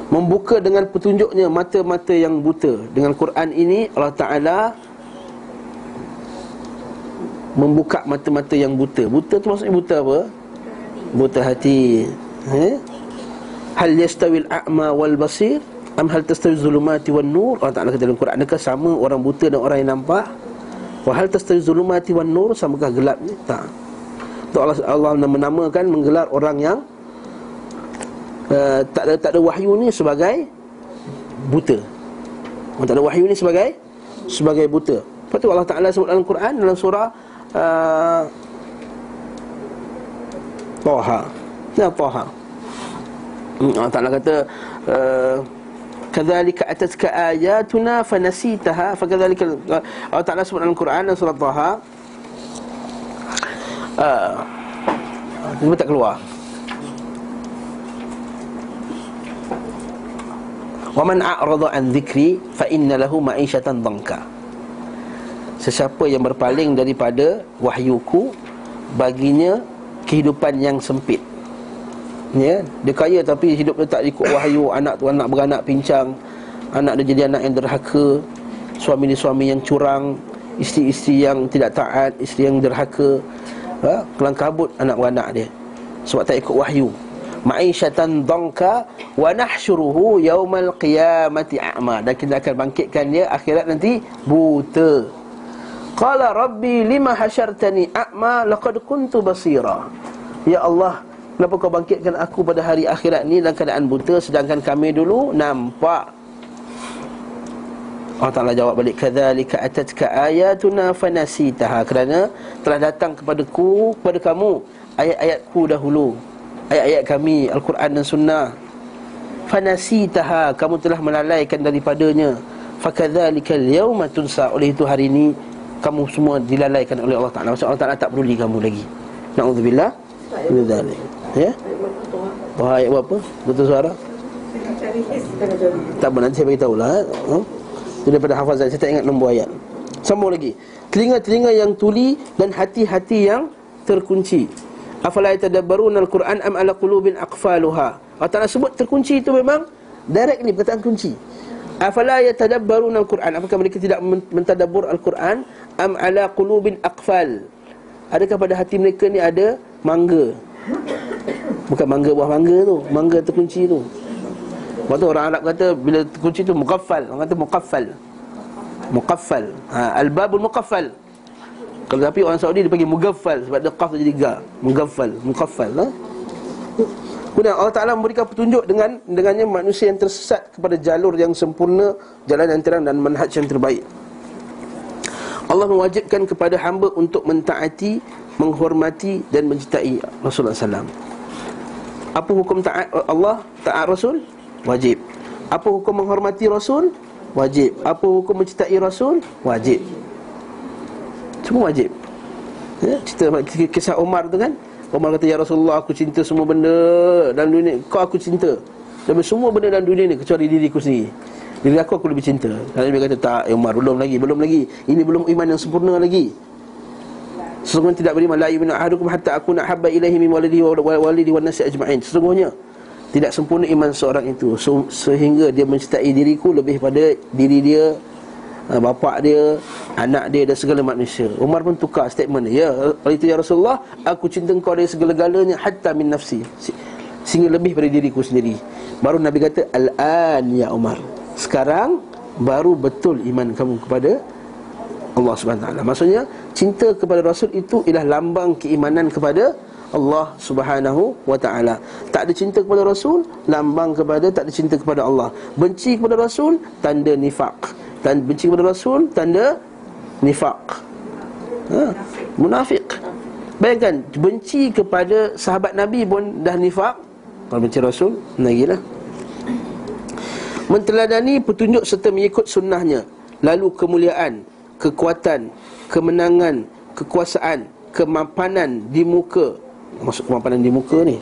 Membuka dengan petunjuknya mata-mata yang buta. Dengan Quran ini Allah Ta'ala Membuka mata-mata yang buta. Buta tu maksudnya buta apa? Buta hati? Hal yastawil a'ma wal basir? Am hal tastawi zulumati wan nur? Allah Ta'ala kata dalam Quran Adakah sama orang buta dan orang yang nampak? Wa hal tastawi zulumati wan nur? Samakah gelap ni? Tak. Untuk Allah, Allah menamakan menggelar orang yang uh, tak, ada, tak ada wahyu ni sebagai Buta. Orang tak ada wahyu ni sebagai Sebagai buta. Lepas tu Allah Ta'ala sebut dalam Quran Dalam surah uh, Toha Ya Toha hmm, Allah Ta'ala kata uh, kadzalika atatka ayatuna fanasitaha. Fakadzalika Allah Taala sebut dalam Quran dalam surah Taha. Ah uh, tak keluar. Wa man a'rada an dhikri fa inna lahu ma'isyatan dhanka Sesiapa yang berpaling daripada wahyuku baginya kehidupan yang sempit. Ya dia kaya tapi hidup dia tak ikut wahyu. Anak tu anak beranak pincang. Anak dia jadi anak yang derhaka. Suami dia suami yang curang. Isteri-isteri yang tidak taat. Isteri yang derhaka. Ha? kelang kabut anak beranak dia. Sebab tak ikut wahyu. Ma'isyatan dhanka wa nahsyuruhu yaumal qiyamati a'ma. Dan kita akan bangkitkan dia akhirat nanti buta qala rabbi lima hasyartani a'ma laqad kuntu basira. Ya allah Kenapa kau bangkitkan aku pada hari akhirat ni dalam keadaan buta? Sedangkan kami dulu nampak? Allah Taala jawab balik kadzalika atatka ayatuna fanasitaha. Kerana telah datang kepadaku kepada kamu ayat-ayatku dahulu. Ayat-ayat kami al-Quran dan sunnah. Fanasitaha kamu telah melalaikan daripadanya. Fakadzalika al-yawma tunsa. Oleh itu hari ini kamu semua dilalaikan oleh Allah Taala. Maksud Allah Taala tak peduli kamu lagi. Dzalik Ya? Ayat berapa? Betul suara? Tak apa, nanti saya beritahu lah hmm? Itu daripada hafazan, saya tak ingat nombor ayat. Sambung lagi. Telinga-telinga yang tuli dan hati-hati yang terkunci. Afala yatadabbarun al-Quran am ala qulubin aqfaluha? Allah Ta'ala sebut terkunci itu memang Direct ni perkataan kunci. Afala yatadabbarun al-Quran? Apakah mereka tidak mentadabur al-Quran Am ala qulubin aqfal. Adakah pada hati mereka ni ada mangga? Bukan mangga buah mangga tu Mangga terkunci tu. Lepas tu orang Arab kata Bila terkunci tu muqaffal. Orang kata muqaffal. Muqaffal. Ha, Al-babul muqaffal. Kalau tapi orang Saudi dia panggil mugaffal Sebab dia qaf jadi ga. Mugaffal Muqaffal ha? Kemudian Allah Ta'ala memberikan petunjuk dengan Dengannya manusia yang tersesat Kepada jalur yang sempurna Jalan yang terang dan manhaj yang terbaik Allah mewajibkan kepada hamba Untuk mentaati Menghormati dan mencintai Rasulullah SAW apa hukum taat Allah, taat Rasul? Wajib. Apa hukum menghormati Rasul? Wajib. Apa hukum mencintai Rasul? Wajib. Semua wajib. Ya, cerita kisah Omar tu kan? Omar kata, Ya Rasulullah, aku cinta semua benda dalam dunia. Kau aku cinta. Dan semua benda dalam dunia ni, kecuali diriku sendiri. Diri aku, aku lebih cinta. Nabi kata, tak, eh, Omar, belum lagi, belum lagi. Ini belum iman yang sempurna lagi. Sesungguhnya tidak beriman la yu'minu ahadukum hatta akuna habba ilaihi min walidihi wa walidi wan nasi ajma'in. Sesungguhnya tidak sempurna iman seorang itu sehingga dia mencintai diriku lebih pada diri dia uh, bapa dia, anak dia dan segala manusia. Umar pun tukar statement dia. Ya, itu ya Rasulullah, aku cinta engkau dari segala-galanya hatta min nafsi. Sehingga lebih pada diriku sendiri. Baru Nabi kata, "Al-an ya Umar." Sekarang baru betul iman kamu kepada Allah Subhanahu taala. Maksudnya cinta kepada Rasul itu ialah lambang keimanan kepada Allah Subhanahu wa taala. Tak ada cinta kepada Rasul, lambang kepada tak ada cinta kepada Allah. Benci kepada Rasul, tanda nifak. Dan benci kepada Rasul, tanda nifak. Ha? Munafik. Bayangkan benci kepada sahabat Nabi pun dah nifak. Kalau benci Rasul, lagi lah. Menteladani petunjuk serta mengikut sunnahnya Lalu kemuliaan kekuatan, kemenangan, kekuasaan, kemapanan di muka. Maksud kemapanan di muka ni.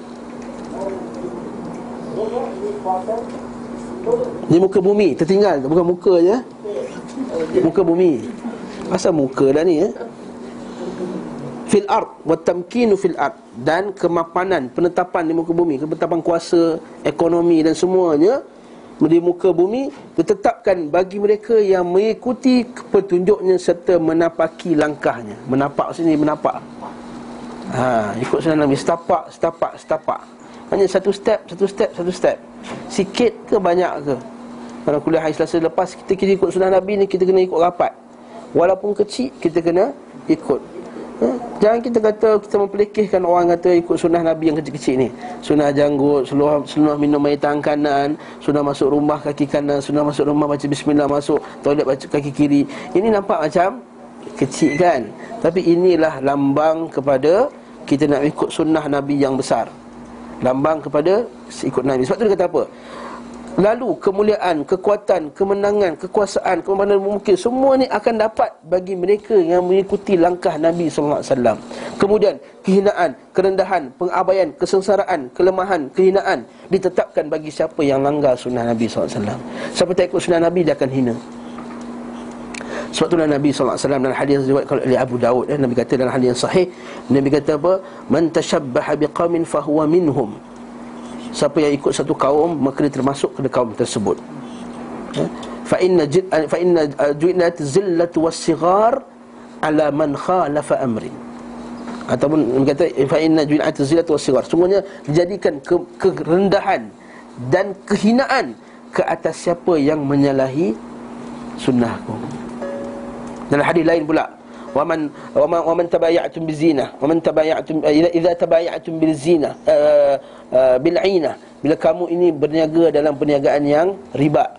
Di muka bumi, tertinggal, bukan muka je. Muka bumi. Asal muka dah ni ya. Fil ard wa tamkinu fil ard dan kemapanan penetapan di muka bumi, penetapan kuasa, ekonomi dan semuanya di muka bumi ditetapkan bagi mereka yang mengikuti petunjuknya serta menapaki langkahnya. Menapak sini menapak. Ha ikut sunnah Nabi setapak setapak setapak. Hanya satu step satu step satu step. Sikit ke banyak ke? Dalam kuliah hari Selasa lepas kita kira ikut sunnah Nabi ni kita kena ikut rapat. Walaupun kecil kita kena ikut. Ha? Jangan kita kata kita mempelikihkan orang kata ikut sunnah Nabi yang kecil-kecil ni. Sunnah janggut, sunnah, sunnah minum air tangan kanan, sunnah masuk rumah kaki kanan, sunnah masuk rumah baca bismillah masuk toilet baca kaki kiri. Ini nampak macam kecil kan? Tapi inilah lambang kepada kita nak ikut sunnah Nabi yang besar Lambang kepada ikut Nabi Sebab tu dia kata apa? Lalu kemuliaan, kekuatan, kemenangan, kekuasaan, kemana mungkin Semua ni akan dapat bagi mereka yang mengikuti langkah Nabi SAW Kemudian kehinaan, kerendahan, pengabaian, kesengsaraan, kelemahan, kehinaan Ditetapkan bagi siapa yang langgar sunnah Nabi SAW Siapa tak ikut sunnah Nabi dia akan hina. Sebab itulah Nabi SAW dalam hadis diriwayatkan oleh Abu Daud eh, Nabi kata dalam hadis yang sahih Nabi kata apa? Man tashabbaha biqamin fahuwa minhum Siapa yang ikut satu kaum Maka dia termasuk ke kaum tersebut. Eh? Fa inna fa inna ju'inat zillatu was-sighar ala man khalafa amrin. Ataupun kata fa inna ju'inat zillatu was-sighar semuanya dijadikan ke, kerendahan dan kehinaan ke atas siapa yang menyalahi sunnahku. Dalam hadis lain pula waman tabaya'tum eh, idza idza tabaya'tum bizina uh, uh, bil aina bila kamu ini berniaga dalam perniagaan yang riba.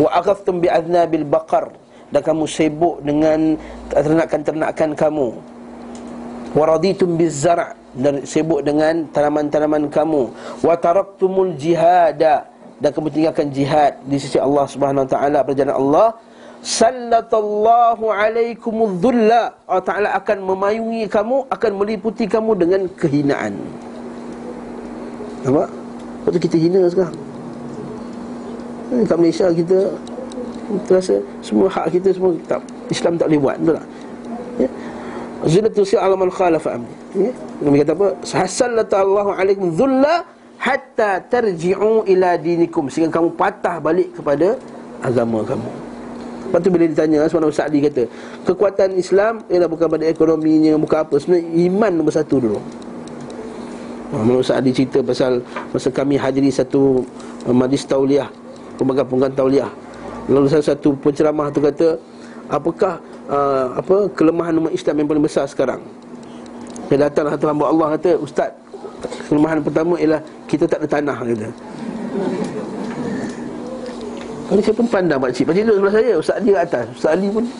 wa aghaftum bi aznabil baqar dan kamu sibuk dengan ternakan-ternakan kamu. wa raditum biz zar' dan sibuk dengan tanaman-tanaman kamu. wa taraktumul jihada dan kamu tinggalkan jihad di sisi Allah Subhanahu wa taala. Perjalanan Allah Sallatallahu alaikum dhulla Allah Ta'ala akan memayungi kamu Akan meliputi kamu dengan kehinaan Nampak? Lepas tu kita hina sekarang eh, Kat Malaysia kita Kita rasa semua hak kita semua tak, Islam tak boleh buat Betul tak? Ya? Zilatu si'ala man khalafa amni ya? Nabi kata apa? Sallatallahu alaikum dhulla Hatta tarji'u ila dinikum Sehingga kamu patah balik kepada agama kamu Lepas tu bila ditanya Ustaz Ali kata Kekuatan Islam Ialah bukan pada ekonominya Bukan apa. Sebenarnya iman nombor satu dulu. Menurut Ustaz Ali cerita pasal Masa kami hadiri satu uh, Majlis Tauliah Pembagian-pembagian Tauliah. Lalu salah satu penceramah tu kata Apakah uh, apa kelemahan umat Islam yang paling besar sekarang? Dia datang satu hamba Allah kata Ustaz Kelemahan pertama ialah Kita tak ada tanah kata kalau saya pun pandang makcik Pakcik duduk sebelah saya? Ustaz Ali kat atas. Ustaz Ali pun.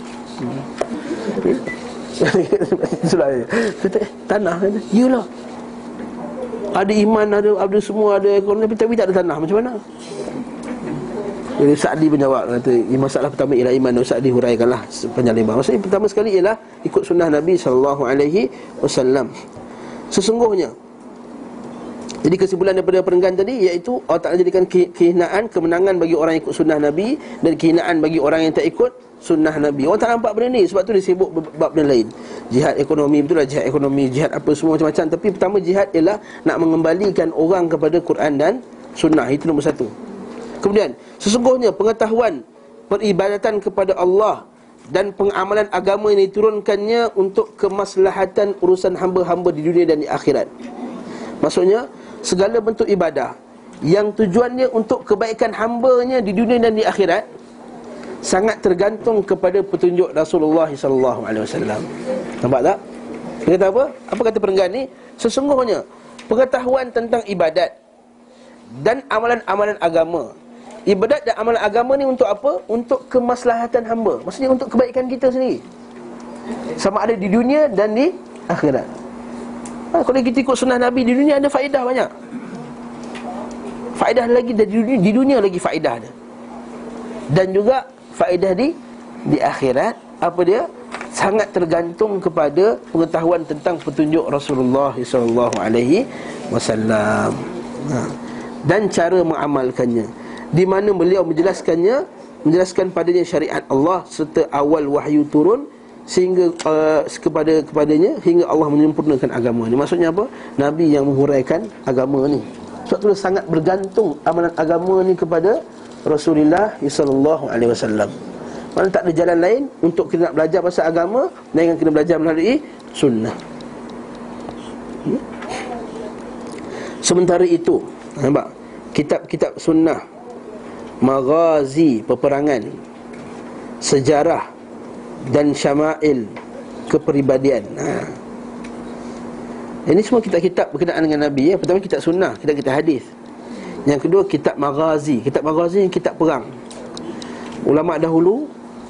Sebelah saya. Kata tanah kata Yelah. Ada iman ada ada semua ada ekonomi tapi, tapi tak ada tanah. Macam mana? Jadi Ustaz Ali menjawab kata, Masalah pertama ialah iman. Ustaz Ali huraikanlah Sepanjang lebar. Maksudnya pertama sekali ialah Ikut sunnah Nabi SAW Sesungguhnya jadi kesimpulan daripada perenggan tadi iaitu Allah Ta'ala jadikan kehinaan, kemenangan bagi orang yang ikut sunnah Nabi dan kehinaan bagi orang yang tak ikut sunnah Nabi. Orang tak nampak benda ni sebab tu dia sibuk bab benda lain. Jihad ekonomi betul lah jihad ekonomi, jihad apa semua macam-macam tapi pertama jihad ialah nak mengembalikan orang kepada Quran dan sunnah. Itu nombor satu. Kemudian sesungguhnya pengetahuan peribadatan kepada Allah dan pengamalan agama yang diturunkannya untuk kemaslahatan urusan hamba-hamba di dunia dan di akhirat. Maksudnya segala bentuk ibadah yang tujuannya untuk kebaikan hamba-Nya di dunia dan di akhirat sangat tergantung kepada petunjuk Rasulullah sallallahu alaihi wasallam. Nampak tak? Dia kata apa? Apa kata perenggan ni? Sesungguhnya pengetahuan tentang ibadat dan amalan-amalan agama. Ibadat dan amalan agama ni untuk apa? Untuk kemaslahatan hamba. Maksudnya untuk kebaikan kita sendiri. Sama ada di dunia dan di akhirat ha, Kalau kita ikut sunnah Nabi di dunia ada faedah banyak Faedah lagi di dunia, di dunia lagi faedah ada Dan juga faedah di di akhirat Apa dia? Sangat tergantung kepada pengetahuan tentang petunjuk Rasulullah SAW ha. Dan cara mengamalkannya Di mana beliau menjelaskannya Menjelaskan padanya syariat Allah Serta awal wahyu turun sehingga uh, kepada kepadanya hingga Allah menyempurnakan agama ni. Maksudnya apa? Nabi yang menghuraikan agama ni. Sebab tu sangat bergantung amalan agama ni kepada Rasulullah sallallahu alaihi wasallam. Mana tak ada jalan lain untuk kita nak belajar pasal agama melainkan kita belajar melalui sunnah. Hmm? Sementara itu, nampak? Kitab-kitab sunnah Maghazi Peperangan Sejarah Dan syama'il Kepribadian ha. Ini semua kitab-kitab berkenaan dengan Nabi ya. Pertama kitab sunnah Kitab-kitab hadis Yang kedua kitab Maghazi Kitab Maghazi kitab perang Ulama dahulu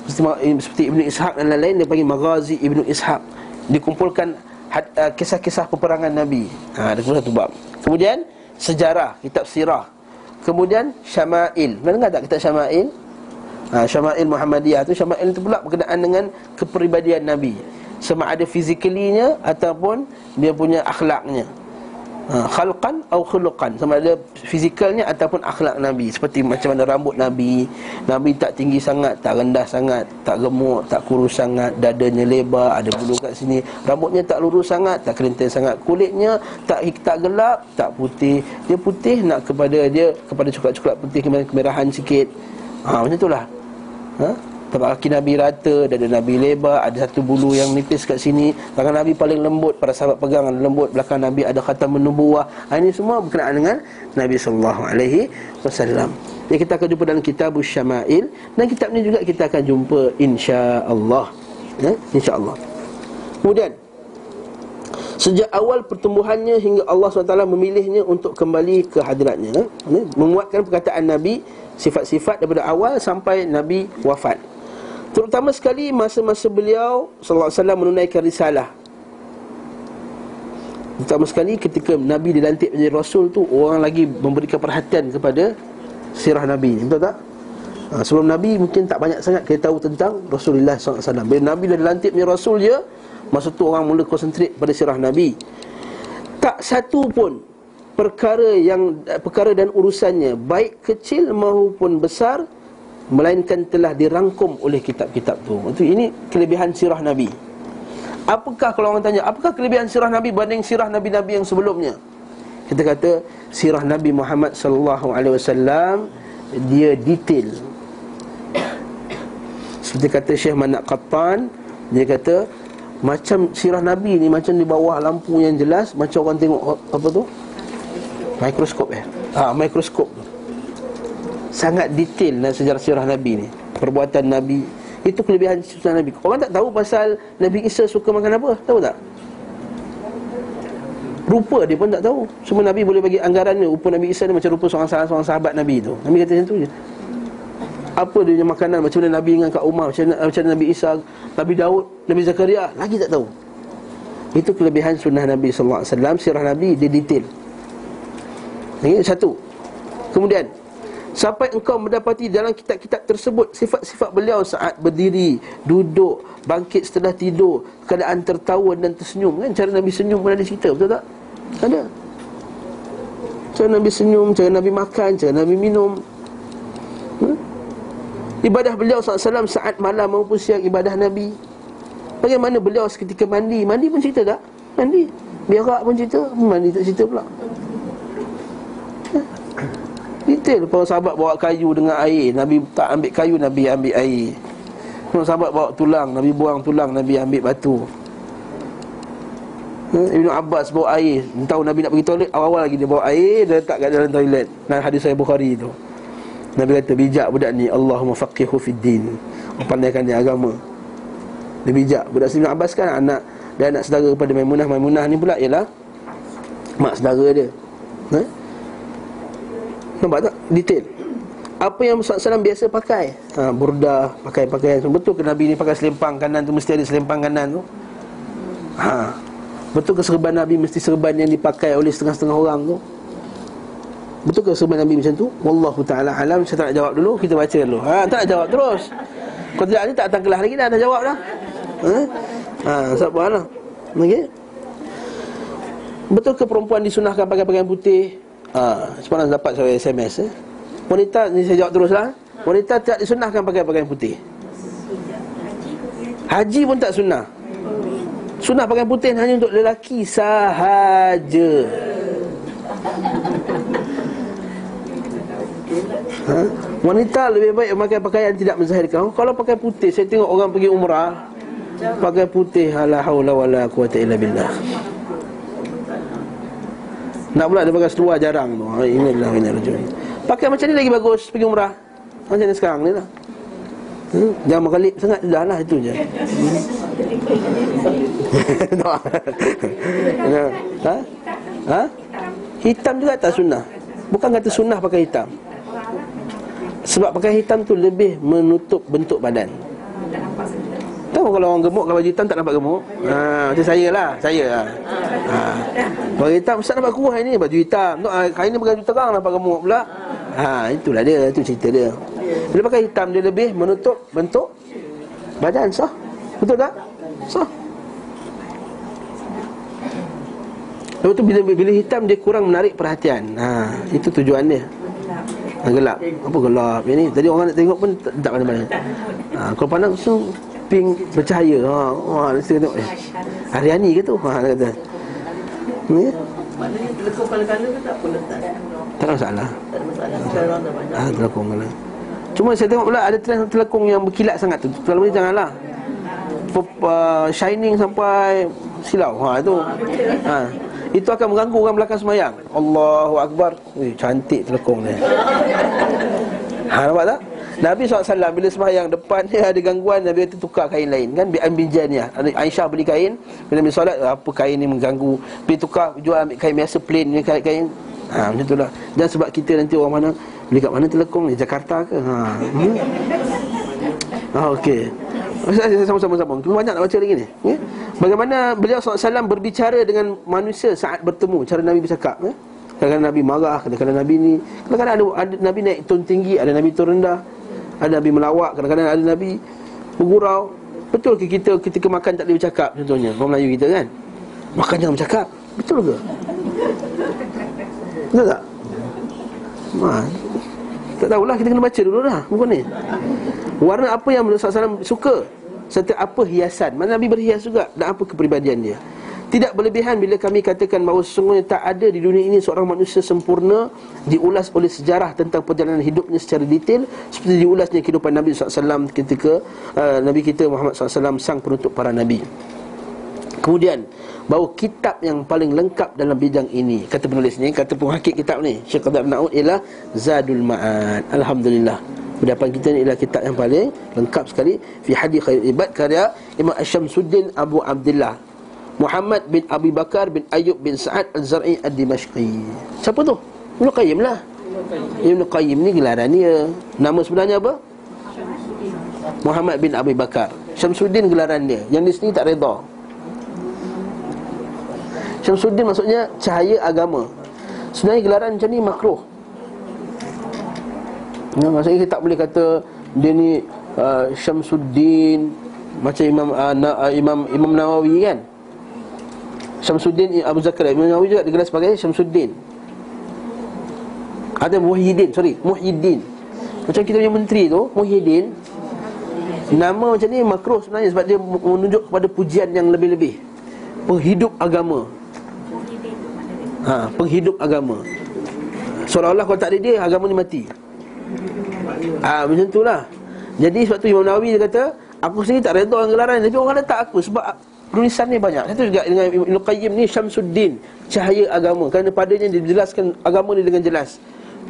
seperti Ibnu Ishaq dan lain-lain dia panggil Maghazi Ibnu Ishaq dikumpulkan uh, kisah-kisah peperangan Nabi. Ha ada satu bab. Kemudian sejarah, kitab sirah. Kemudian Syama'il. Pernah dengar tak kitab Syama'il? Ha, Syama'il Muhammadiyah tu Syama'il itu pula berkenaan dengan kepribadian Nabi. Sama ada fizikalinya ataupun dia punya akhlaknya. Ha, khalqan atau khuluqan. Sama ada fizikalnya ataupun akhlak Nabi. Seperti macam mana rambut Nabi. Nabi tak tinggi sangat tak rendah sangat tak gemuk tak kurus sangat dadanya lebar ada bulu kat sini. Rambutnya tak lurus sangat tak kelenting sangat. Kulitnya tak tak gelap tak putih. Dia putih nak kepada dia kepada coklat-coklat putih kemerahan sikit. Ha macam itulah ha Tapak kaki Nabi rata, dada Nabi lebar, ada satu bulu yang nipis kat sini. Tangan Nabi paling lembut, para sahabat pegang lembut. Belakang Nabi ada kata menubuah. Ha, ini semua berkenaan dengan Nabi wasallam. Jadi kita akan jumpa dalam kitab Syama'il dan kitab ini juga kita akan jumpa insya-Allah. Ya, insya-Allah. Kemudian Sejak awal pertumbuhannya hingga Allah SWT memilihnya untuk kembali ke hadiratnya ya, Menguatkan perkataan Nabi Sifat-sifat daripada awal sampai Nabi wafat Terutama sekali masa-masa beliau sallallahu alaihi wasallam menunaikan risalah. Terutama sekali ketika Nabi dilantik menjadi rasul tu orang lagi memberikan perhatian kepada sirah Nabi. Betul tak? Ha, sebelum Nabi mungkin tak banyak sangat kita tahu tentang Rasulullah SAW Bila Nabi dah dilantik menjadi Rasul je Masa tu orang mula konsentrate pada sirah Nabi Tak satu pun perkara yang perkara dan urusannya Baik kecil maupun besar melainkan telah dirangkum oleh kitab-kitab tu. Itu ini kelebihan sirah Nabi. Apakah kalau orang tanya, apakah kelebihan sirah Nabi berbanding sirah Nabi-nabi yang sebelumnya? Kita kata sirah Nabi Muhammad sallallahu alaihi wasallam dia detail. Seperti kata Syekh Manak Qattan, dia kata macam sirah Nabi ni macam di bawah lampu yang jelas macam orang tengok apa tu? Mikroskop eh. Ah, mikroskop. Sangat detail dalam sejarah sirah Nabi ni. Perbuatan Nabi. Itu kelebihan sejarah Nabi. Orang tak tahu pasal Nabi Isa suka makan apa? Tahu tak? Rupa dia pun tak tahu. Semua Nabi boleh bagi anggaran ni Rupa Nabi Isa ni macam rupa seorang, seorang sahabat Nabi tu. Nabi kata macam tu je. Apa dia punya makanan? Macam mana Nabi dengan Kak Umar? Macam mana, macam mana Nabi Isa Nabi Daud Nabi Zakaria? Lagi tak tahu. Itu kelebihan sunnah Nabi SAW Sirah Nabi dia detail Ini satu. Kemudian Sampai engkau mendapati dalam kitab-kitab tersebut Sifat-sifat beliau saat berdiri Duduk, bangkit setelah tidur Keadaan tertawa dan tersenyum. Kan Cara Nabi senyum pun ada cerita, betul tak? Ada. Cara Nabi senyum, cara Nabi makan, cara Nabi minum. Hmm? Ibadah beliau SAW saat malam maupun siang ibadah Nabi. Bagaimana beliau seketika mandi? Mandi pun cerita tak? Mandi. Biarak pun cerita, mandi tak cerita pula Detail. Para sahabat bawa kayu dengan air Nabi tak ambil kayu, Nabi ambil air. Para sahabat bawa tulang Nabi buang tulang, Nabi ambil batu. Hmm, Ibn Abbas bawa air. Tahu Nabi nak pergi toilet Awal-awal lagi dia bawa air Dia letak kat dalam toilet. Nah hadis saya Bukhari tu. Nabi kata bijak budak ni Allahumma faqihu fid din. Pandaikan dia agama. Dia bijak. Budak Ibn Abbas kan anak Dia anak saudara kepada Maimunah. Maimunah ni pula ialah Mak saudara dia. Hmm? Nampak tak? Detail. Apa yang SAW biasa pakai? Ha, Burda, pakai pakaian Betul ke Nabi ni pakai selempang kanan tu Mesti ada selempang kanan tu? Ha. Betul ke serban Nabi Mesti serban yang dipakai oleh setengah-setengah orang tu? Betul ke serban Nabi macam tu? Wallahu ta'ala alam. Saya tak nak jawab dulu. Kita baca dulu. Ha, Tak nak jawab terus. Kau tidak ni tak datang kelas lagi dah. Dah jawab dah. Ha, ha sabar lah. Okay Betul ke perempuan disunahkan pakai pakaian putih Ha, semalam dapat saya SMS eh. Wanita ni saya jawab teruslah. Wanita tidak disunahkan pakai pakaian putih. Haji pun tak sunnah. Sunnah pakaian putih hanya untuk lelaki sahaja. Ha? Wanita lebih baik memakai pakaian tidak menzahirkan. Kalau pakai putih, saya tengok orang pergi umrah pakai putih la haula wala quwata illa billah. Nak pula dia pakai seluar jarang tu. Ha inilah ini rajul. Pakai macam ni lagi bagus pergi umrah. Macam ni sekarang ni lah hmm? Jangan mengalip sangat Dah lah itu je ha? ha? Hitam juga tak sunnah Bukan kata sunnah pakai hitam Sebab pakai hitam tu lebih menutup bentuk badan Tahu kalau orang gemuk kalau baju hitam tak nampak gemuk ha, Macam saya lah Saya lah ha. Baju hitam Ustaz nampak kurus hari ni Baju hitam Hari ni baju terang nampak gemuk pula Ha, itulah dia, itu cerita dia. Bila pakai hitam dia lebih menutup bentuk badan sah. Betul tak? Sah. Lepas tu bila bila hitam dia kurang menarik perhatian. Ha, itu tujuan dia. Ha, gelap. Apa gelap ini? Tadi orang nak tengok pun tak, tak mana-mana. Ha, kalau pandang tu pink bercahaya. Ha, ha, tengok eh. Ariani ke tu? Ha, kata. Ni. Maknanya telekong kala-kala ke tak apa letak? Tak ada masalah. Tak ada masalah. Ah, telekong kala. Cuma saya tengok pula ada trend yang berkilat sangat tu. Kalau boleh janganlah. Uh, shining sampai silau. Ha itu. Ha. Itu akan mengganggu orang belakang semayang. Allahu akbar. Wih, cantik telekong ni. Ha nampak tak? Nabi SAW bila sembahyang depan dia ada gangguan Nabi kata tukar kain lain kan bi ambijanya Aisyah beli kain bila Nabi solat apa kain ni mengganggu pergi tukar jual ambil kain biasa plain ni kain kain ha macam itulah dan sebab kita nanti orang mana beli kat mana telekong ni Jakarta ke ha hmm? okey saya sama-sama sama. Banyak nak baca lagi ni. Ya? Bagaimana beliau SAW berbicara dengan manusia saat bertemu. Cara Nabi bercakap. Ya? Kadang-kadang Nabi marah. Kadang-kadang Nabi ni. Kadang-kadang ada, ada Nabi naik tone tinggi. Ada Nabi tone rendah. Ada Nabi melawak Kadang-kadang ada Nabi bergurau Betul ke kita ketika makan tak boleh bercakap Contohnya? Orang Melayu kita kan? Makan jangan bercakap. Betul ke? Betul tak? Ha, tak tahulah kita kena baca dulu dah Bukan ni? Warna apa yang Rasulullah SAW suka? Serta apa hiasan? Mana Nabi berhias juga? Dan apa kepribadian dia tidak berlebihan bila kami katakan bahawa sesungguhnya tak ada di dunia ini seorang manusia sempurna diulas oleh sejarah tentang perjalanan hidupnya secara detail seperti diulasnya kehidupan Nabi SAW ketika uh, Nabi kita Muhammad SAW sang penutup para Nabi. Kemudian bahawa kitab yang paling lengkap dalam bidang ini kata penulis ni kata penghakik kitab ni Syekh Qadar Naud ialah Zadul Ma'ad. Alhamdulillah. Pendapat kita ni ialah kitab yang paling lengkap sekali fi hadis khair ibad karya Imam Asyamsuddin Abu Abdullah Muhammad bin Abi Bakar bin Ayub bin Sa'ad Al-Zar'i Ad-Dimashqi. Siapa tu? Ibn Qayyim lah. Ibn Qayyim ni gelaran dia. Nama sebenarnya apa? Muhammad bin Abi Bakar. Syamsuddin gelaran dia. Yang di sini tak reda. Syamsuddin maksudnya cahaya agama. Sebenarnya gelaran macam ni makruh. Ya, Maksudnya kita tak boleh kata Dia ni uh, Syamsuddin Macam Imam, uh, na, uh, Imam Imam Nawawi kan Syamsuddin Abu Zakaria Imam Nawawi juga digelar sebagai Syamsuddin. Ada Muhyiddin, sorry Muhyiddin. Macam kita punya menteri tu Muhyiddin Nama macam ni makruh sebenarnya Sebab dia menunjuk kepada pujian yang lebih-lebih. Penghidup agama. Ha, Penghidup agama. Seolah-olah kalau tak ada dia Agama ni mati. Ha, Macam tu lah. Jadi sebab tu Imam Nawawi dia kata Aku sendiri tak reda dengan gelaran Tapi orang kata tak aku Sebab penulisan ni banyak. Itu juga dengan Ibn Qayyim ni Syamsuddin, cahaya agama. Kerana padanya dia dijelaskan agama ni dengan jelas.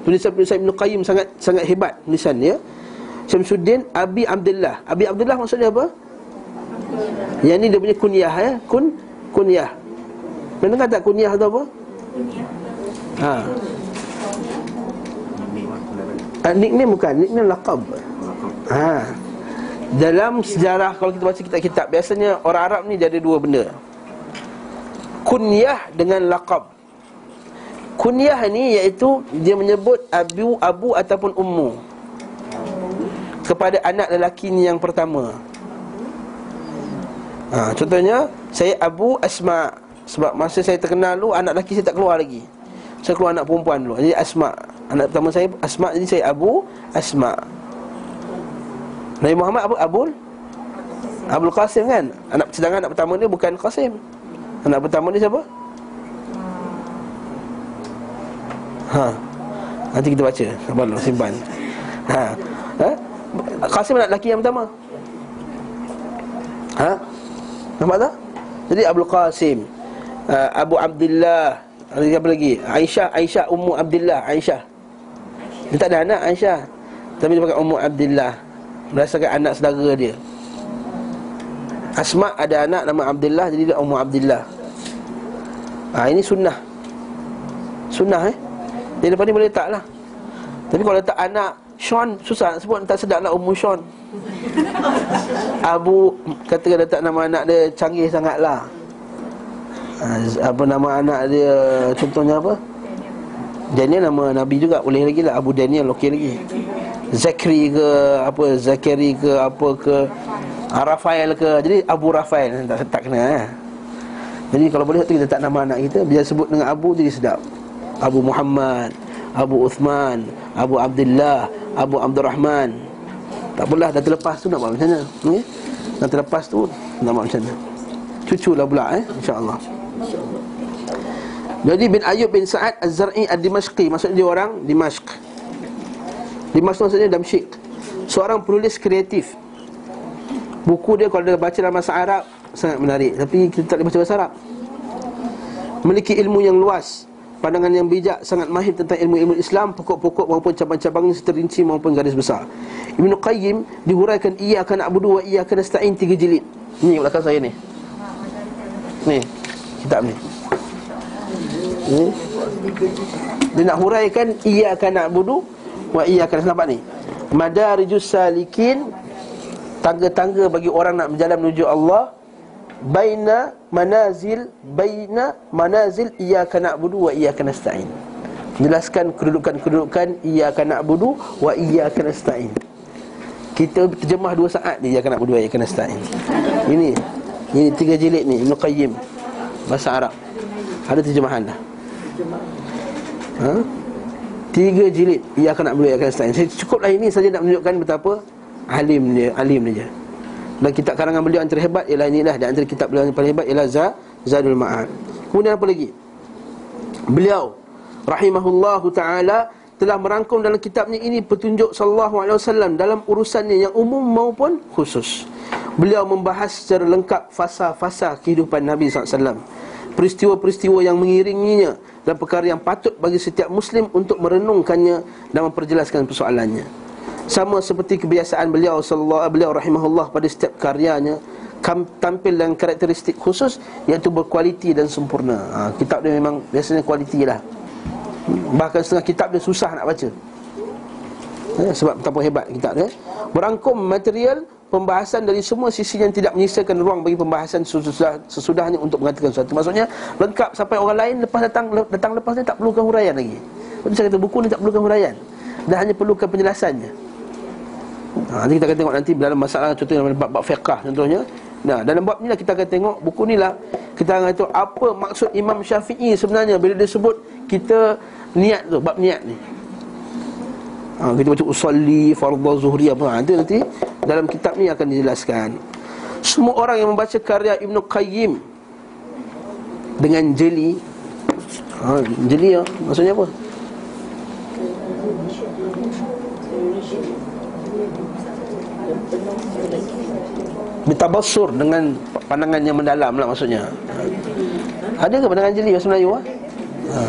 Tulisan-tulisan Ibn Qayyim sangat sangat hebat tulisan ya. Syamsuddin Abi Abdullah. Abi Abdullah maksudnya apa? Yang ni dia punya kunyah ya. Kun kunyah. Dengar tak kunyah tu apa? Ha. Uh, nickname bukan, nickname laqab. Ha. Dalam sejarah kalau kita baca kitab-kitab biasanya orang Arab ni ada dua benda. Kunyah dengan laqab. Kunyah ni iaitu dia menyebut abu abu ataupun ummu kepada anak lelaki ni yang pertama. Ha, contohnya saya Abu Asma sebab masa saya terkenal dulu anak lelaki saya tak keluar lagi. Saya keluar anak perempuan dulu. Jadi Asma. Anak pertama saya Asma jadi saya Abu Asma. Nabi Muhammad apa? Abul Abul Qasim kan? Anak sedangkan anak pertama dia bukan Qasim. Anak pertama dia siapa? Ha. Nanti kita baca. Sabar simpan. Ha. Ha? Qasim anak lelaki yang pertama. Ha? Nampak tak? Jadi Abdul Qasim uh, Abu Abdullah Ada apa lagi? Aisyah Aisyah Ummu Abdullah Aisyah Dia tak ada anak Aisyah Tapi dia pakai Ummu Abdullah Berdasarkan anak saudara dia. Asma ada anak nama Abdullah Jadi dia Ummu Abdullah. Ha, Ini sunnah. Sunnah eh? Jadi lepas ni boleh letak lah. Tapi kalau letak anak Sean Susah nak sebut Tak sedap lah Ummu Sean. Abu Kata letak nama anak dia Canggih sangat lah ha, Apa nama anak dia Contohnya apa? Daniel nama Nabi juga Boleh lagi lah. Abu Daniel okey lagi Zakri ke Apa Zakari ke Apa ke ah, Rafael ke. Jadi Abu Rafael Tak, tak kena eh. Jadi kalau boleh kita tak nama anak kita Bila sebut dengan Abu jadi sedap. Abu Muhammad Abu Uthman Abu Abdullah Abu Abdul Rahman Tak apalah dah terlepas tu nak buat macam mana? Okay? Dah terlepas tu nak buat macam mana? Cucu lah pula eh InsyaAllah. Jadi bin Ayub bin Sa'ad Az-Zar'i Ad-Dimashqi. Maksudnya dia orang Dimashq Dimashq maksudnya Damsyik Seorang penulis kreatif Buku dia kalau dia baca dalam bahasa Arab Sangat menarik Tapi kita tak boleh baca bahasa Arab. Memiliki ilmu yang luas Pandangan yang bijak Sangat mahir tentang ilmu-ilmu Islam Pokok-pokok maupun cabang-cabangnya Seterinci maupun garis besar. Ibn Qayyim Dihuraikan Ia akan na'budu wa ia akan nasta'in Tiga jilid. Ni belakang saya ni. Ni Kitab ni. Hmm? Dia nak huraikan Ia akan nak budu Wa ia akan nampak ni. Madarijus salikin Tangga-tangga bagi orang nak berjalan menuju Allah. Baina manazil Baina manazil Ia akan nak budu Wa ia akan nasta'in. Jelaskan kedudukan-kedudukan Ia akan nak budu Wa ia akan nasta'in. Kita terjemah dua saat Ia akan nak budu Wa ia akan nasta'in. Ini Ini tiga jilid ni Ibn Qayyim. Bahasa Arab. Ada terjemahan dah? Ha? Tiga jilid Ia akan nak menuliskan setengah Saya cukuplah ini saja nak menunjukkan betapa Alim dia, alim dia. Dan kitab karangan beliau yang terhebat Ialah inilah. Dan antara kitab beliau yang paling hebat Ialah Zadul Ma'ad. Kemudian apa lagi? Beliau Rahimahullahu ta'ala Telah merangkum dalam kitabnya ini Petunjuk sallallahu alaihi wasallam Dalam urusannya yang umum maupun khusus. Beliau membahas secara lengkap Fasa-fasa kehidupan Nabi SAW peristiwa-peristiwa yang mengiringinya dan perkara yang patut bagi setiap muslim untuk merenungkannya dan memperjelaskan persoalannya. Sama seperti kebiasaan beliau sallallahu beliau rahimahullah pada setiap karyanya tampil dengan karakteristik khusus iaitu berkualiti dan sempurna. Ha, kitab dia memang biasanya kualiti lah. Bahkan setengah kitab dia susah nak baca. Ya, sebab betapa hebat kitab dia. Berangkum material pembahasan dari semua sisi yang tidak menyisakan ruang bagi pembahasan sesudah, sesudahnya untuk mengatakan sesuatu. Maksudnya lengkap sampai orang lain lepas datang datang lepas ni tak perlukan huraian lagi. Jadi saya kata buku ni tak perlukan huraian. Dan hanya perlukan penjelasannya. Ha, nanti kita akan tengok nanti dalam masalah contohnya dalam bab-bab fiqah contohnya. Nah, dalam bab ni lah kita akan tengok buku ni lah kita akan tahu apa maksud Imam Syafi'i sebenarnya bila dia sebut kita niat tu, bab niat ni ha, Kita baca usalli, fardha, zuhri apa ha, Itu nanti dalam kitab ni akan dijelaskan Semua orang yang membaca karya Ibn Qayyim Dengan jeli ha, Jeli ya, maksudnya apa? Bitabassur dengan pandangan yang mendalam lah maksudnya Ada ke pandangan jeli bahasa Melayu? Ha? Ha.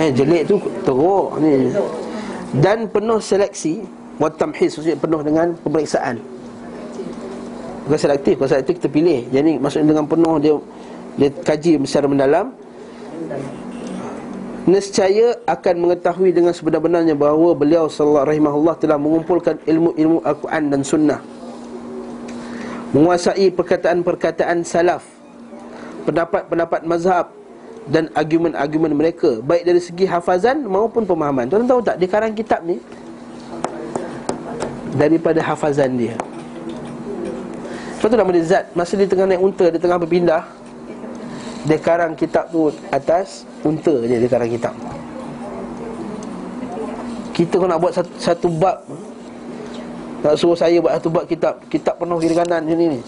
Eh jelek tu teruk ni. Dan penuh seleksi wa tamhis penuh dengan pemeriksaan. Bukan selektif, kalau selektif kita pilih. Jadi maksudnya dengan penuh dia dia kaji secara mendalam. Nescaya akan mengetahui dengan sebenar-benarnya bahawa beliau sallallahu rahimahullah telah mengumpulkan ilmu-ilmu Al-Quran dan sunnah. Menguasai perkataan-perkataan salaf. Pendapat-pendapat mazhab dan argumen-argumen mereka baik dari segi hafazan maupun pemahaman. Tuan tahu tak di karang kitab ni daripada hafazan dia. Sebab tu nama dia Zat Masa dia tengah naik unta Dia tengah berpindah Dia karang kitab tu atas Unta je dia karang kitab Kita kalau nak buat satu, satu bab Nak suruh saya buat satu bab kitab Kitab penuh kiri kanan macam ni ni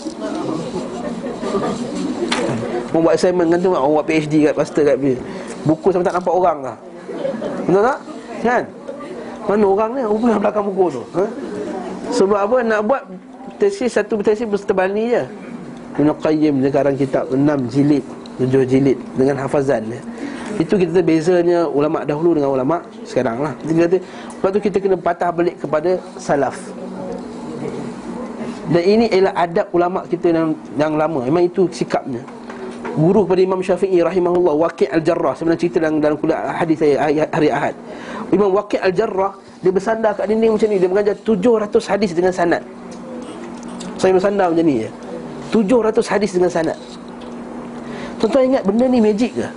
Orang buat assignment kan tu Orang buat PhD kat pastor kat bila Buku sampai tak nampak orang lah Betul tak? Kan? Mana orang ni? Rupa belakang buku tu ha? Sebab apa? Nak buat tesis Satu tesis bersetebal ni je Ibn Qayyim sekarang kitab 6 jilid 7 jilid Dengan hafazan dia Itu kita bezanya ulama dahulu dengan ulama sekarang lah Kita kata Sebab tu kita kena patah balik kepada salaf Dan ini ialah adab ulama kita yang, yang lama Memang itu sikapnya Guru kepada Imam Syafi'i rahimahullah Waqi' al-Jarrah. Sebenarnya cerita dalam, dalam kuliah hadis saya hari Ahad. Imam Waqi' al-Jarrah Dia bersandar kat dinding macam ni. Dia mengajar 700 hadis dengan sanad. Saya bersandar macam ni ya 700 hadis dengan sanad. Tuan-tuan ingat benda ni magic ke?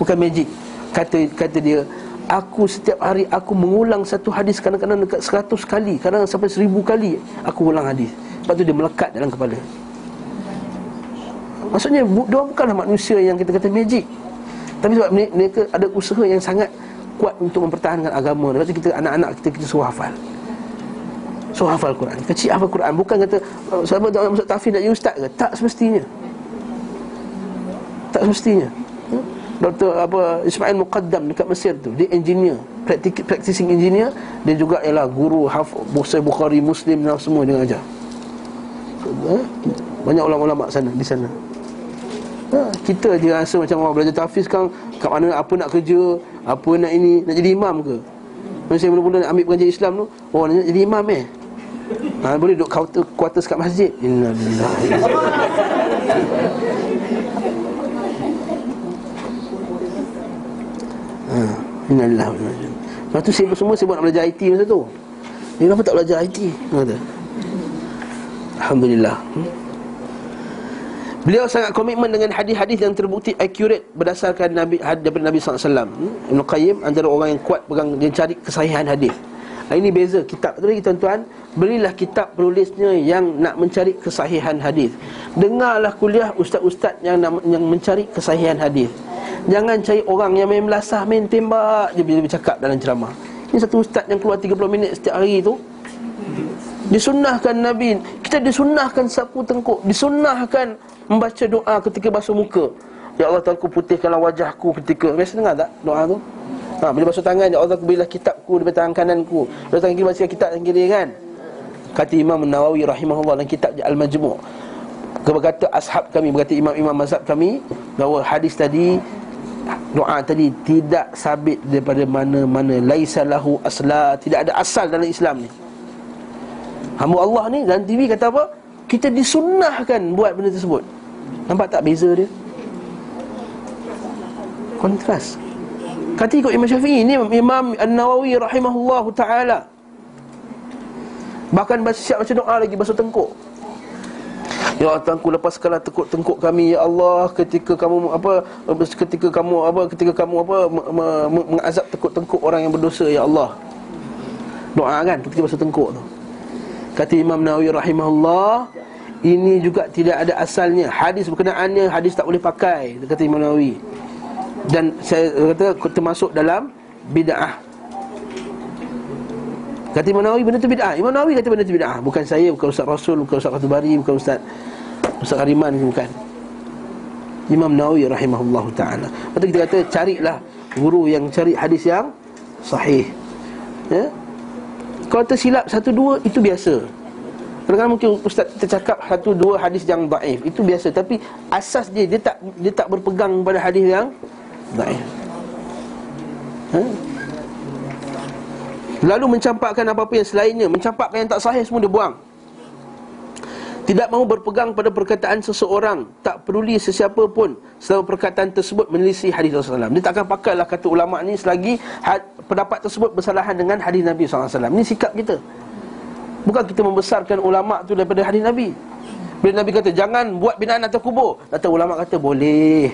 Bukan magic. Kata kata dia Aku setiap hari aku mengulang satu hadis Kadang-kadang dekat seratus kali Kadang sampai seribu kali Aku ulang hadis. Sebab tu dia melekat dalam kepala Maksudnya Dia bukanlah manusia yang kita kata magic. Tapi sebab mereka ada usaha yang sangat Kuat untuk mempertahankan agama. Lepas tu kita anak-anak kita kita suruh hafal. Suruh hafal Quran. Kecil hafal Quran. Bukan kata Sahabat tak masuk tafsir nak jadi ustaz ke? Tak semestinya. Tak semestinya. Hmm? Dr. apa Ismail Muqaddam dekat Mesir tu dia engineer. Practicing engineer. Dia juga ialah guru haf Bukhari Bukhari Muslim dan semua dia ajar ha? banyak ulama-ulama sana di sana ha? kita je rasa macam orang belajar tahfiz kan kat mana apa nak kerja apa nak ini nak jadi imam ke Masa mula-mula nak ambil pengajian Islam tu Oh nak jadi imam eh ha, Boleh duduk quarter, quarters kat masjid Ha, innalillah Lepas tu sibuk semua sibuk nak belajar IT masa tu Dia kenapa tak belajar IT? Kata. Alhamdulillah hmm? Beliau sangat komitmen dengan hadis-hadis yang terbukti accurate berdasarkan Nabi daripada Nabi SAW hmm? Ibn Qayyim antara orang yang kuat pegang dia cari kesahihan hadis. Ini beza kitab tu lagi tuan-tuan Belilah kitab penulisnya yang nak mencari kesahihan hadis. Dengarlah kuliah ustaz-ustaz yang nak, yang mencari kesahihan hadis. Jangan cari orang yang main melasah, main tembak je bila bercakap dalam ceramah. Ini satu ustaz yang keluar 30 minit setiap hari tu. Disunnahkan Nabi, kita disunnahkan sapu tengkuk, disunnahkan membaca doa ketika basuh muka. Ya Allah Tuhanku putihkanlah wajahku ketika Biasa dengar tak doa tu? Ha, bila basuh tangan Ya Allah berilah kitabku di tangan kananku. Bila tangan kiri baca kitab tangan kiri kan? Kata Imam Nawawi rahimahullah dalam kitab Al-Majmu' Berkata ashab kami Berkata imam-imam mazhab kami Bahawa hadis tadi doa tadi tidak sabit daripada mana-mana. Laisa lahu asla tidak ada asal dalam Islam ni. Hamba Allah ni dalam TV kata apa kita disunnahkan buat benda tersebut. Nampak tak beza dia? Kontras. Kata ikut Imam Syafi'i ni Imam An-Nawawi rahimahullahu taala. Bahkan siap baca doa lagi basuh tengkuk. Ya Allah Tuhanku lepaskanlah tekuk-tengkuk kami ya Allah ketika kamu apa ketika kamu apa ketika kamu apa mengazab tekuk-tengkuk orang yang berdosa ya Allah. Doa kan ketika basuh tengkuk tu. Kata Imam Nawawi rahimahullah ini juga tidak ada asalnya. Hadis berkenaannya hadis tak boleh pakai kata Imam Nawawi. Dan saya kata termasuk dalam bid'ah. Kata Imam Nawawi benda tu bid'ah. Imam Nawawi kata benda tu bid'ah. Bukan saya, bukan Ustaz Rasul, bukan Ustaz Fatul Bari Bukan Ustaz Ustaz Hariman bukan. Imam Nawawi rahimahullah ta'ala. Lepas kita kata carilah Guru yang cari hadis yang Sahih. Ya? Kalau tersilap satu dua itu biasa. Kadang-kadang mungkin Ustaz tercakap satu dua hadis yang daif Itu biasa. Tapi asas dia Dia tak dia tak berpegang pada hadis yang daif. Ha? Lalu mencampakkan apa-apa yang selainnya. Mencampakkan yang tak sahih semua dia buang tidak mahu berpegang pada perkataan seseorang. Tak peduli sesiapa pun. Selama perkataan tersebut menelisih hadis Rasulullah SAW Dia tak akan pakailah kata ulama' ni Selagi had, pendapat tersebut bersalahan dengan hadis Nabi SAW Ini sikap kita. Bukan kita membesarkan ulama' tu daripada hadis Nabi. Bila Nabi kata jangan buat binaan atau kubur. Kata ulama' kata boleh.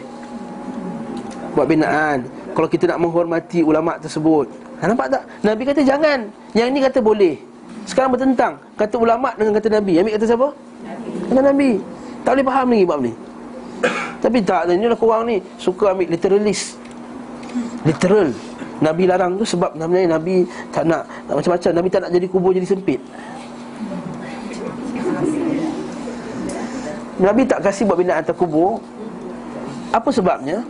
Buat binaan. Kalau kita nak menghormati ulama' tersebut. Ha, nampak tak? Nabi kata jangan. Yang ini kata boleh. Sekarang bertentang. Kata ulama' dengan kata Nabi. Ambil kata siapa? Kata Nabi Tak boleh faham lagi bab ni Tapi tak Ini lah korang ni Suka ambil literalis Literal Nabi larang tu sebab namanya Nabi tak nak, macam-macam Nabi tak nak jadi kubur jadi sempit Nabi tak kasih buat binaan atas kubur Apa sebabnya?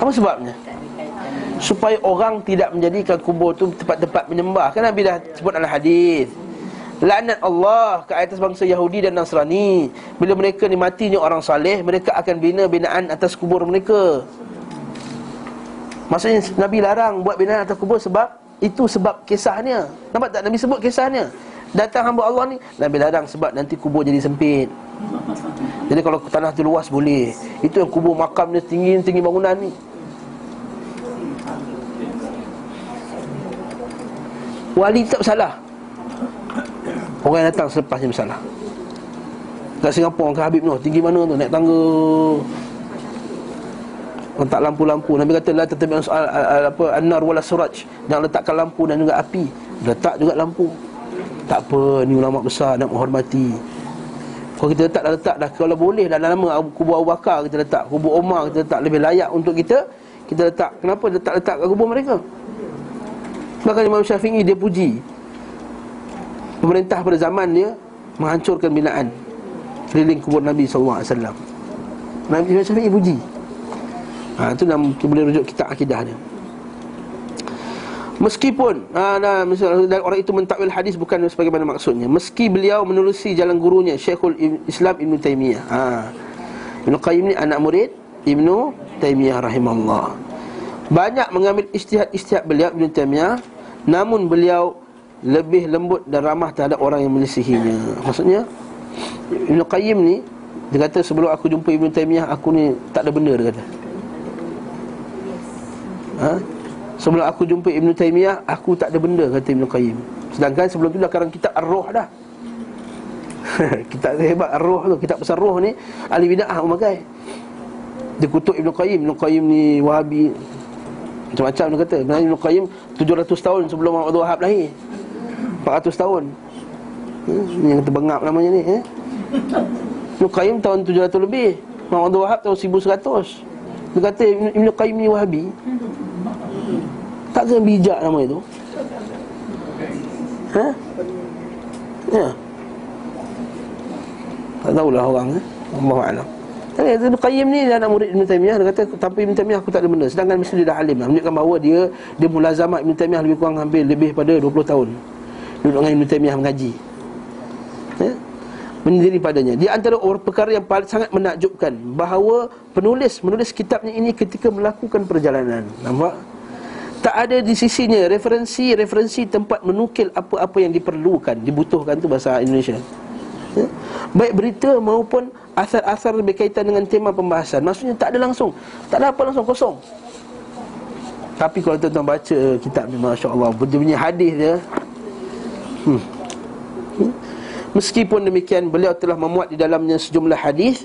Apa sebabnya? supaya orang tidak menjadikan kubur tu tempat-tempat menyembah. Kan Nabi dah sebut dalam hadis. Laknat Allah ke atas bangsa Yahudi dan Nasrani. Bila mereka ni matinya orang saleh, mereka akan bina binaan atas kubur mereka. Maksudnya Nabi larang buat binaan atas kubur sebab itu sebab kisahnya. Nampak tak Nabi sebut kisahnya? Datang hamba Allah ni Nabi larang sebab nanti kubur jadi sempit. Jadi kalau tanah tu luas boleh. Itu yang kubur makam dia tinggi tinggi bangunan ni. Wali tak bersalah Orang yang datang selepas dia bersalah. Kat Singapura ke Habib Noh. Tinggi mana tu? Naik tangga. Letak lampu-lampu. Nabi kata lah tetap soal apa An-nar wala suraj. Jangan letakkan lampu dan juga api. Letak juga lampu. Tak apa ni ulama besar nak menghormati. Kalau kita letak dah letak dah Kalau boleh dah nama kubur Abu Bakar kita letak Kubur Omar kita letak Lebih layak untuk kita Kita letak. Kenapa letak-letak kat kubur mereka? Bahkan Imam Syafi'i dia puji Pemerintah pada zaman dia Menghancurkan binaan Keliling kubur Nabi SAW Nabi Imam Syafi'i puji ha, Itu dalam boleh rujuk kitab akidah dia. Meskipun ha, misalnya, orang itu mentakwil hadis bukan sebagaimana maksudnya. Meski beliau menerusi jalan gurunya Syekhul Islam Ibn Taymiyah ha. Ibn Qayyim ni anak murid Ibn Taymiyah rahimahullah. Banyak mengambil istihad-istihad beliau Ibn Taymiyah Namun beliau lebih lembut dan ramah terhadap orang yang menyisihinya Maksudnya Ibn Qayyim ni Dia kata sebelum aku jumpa Ibn Taymiyah Aku ni tak ada benda dia kata. Ha? Sebelum aku jumpa Ibn Taymiyah Aku tak ada benda kata Ibn Qayyim. Sedangkan sebelum tu dah karang kitab Ar-Ruh dah. Kitab hebat Ar-Ruh tu. Kitab besar Ruh ni Ahli bida'ah memakai Dia kutuk Ibn Qayyim. Ibn Qayyim ni Wahabi. Macam-macam dia kata. Ibn Qayyim 700 tahun sebelum Muhammad Wahab lahir 400 tahun. Hmm, yang kata bengap namanya ni eh? Ibn Qayyim tahun 700 lebih Muhammad Wahab tahun 1100 Dia kata Ibn Qayyim ni Wahabi. Tak kena bijak nama itu. Ha? Ya. Tak tahulah orang eh? Allah Alam. Tapi Ibn Qayyim ni dia anak murid Ibn Taymiyah. Dia kata tanpa Ibn Taymiyah aku tak ada benda. Sedangkan mesti dia dah alim Menunjukkan bahawa dia Dia mulazamat Ibn Taymiyah lebih kurang hampir Lebih pada 20 tahun Duduk dengan Ibn Taymiyah mengaji ya? Menyendiri padanya. Di antara orang perkara yang paling sangat menakjubkan Bahawa penulis Menulis kitabnya ini ketika melakukan perjalanan. Nampak? Tak ada di sisinya referensi-referensi tempat menukil apa-apa yang diperlukan Dibutuhkan tu bahasa Indonesia. Ya? Baik berita maupun asar-asar berkaitan dengan tema pembahasan. Maksudnya tak ada langsung. Tak ada apa langsung, kosong. Tapi kalau tuan-tuan baca kitab ni Masya Allah Dia punya hadis dia hmm. Meskipun demikian Beliau telah memuat di dalamnya sejumlah hadis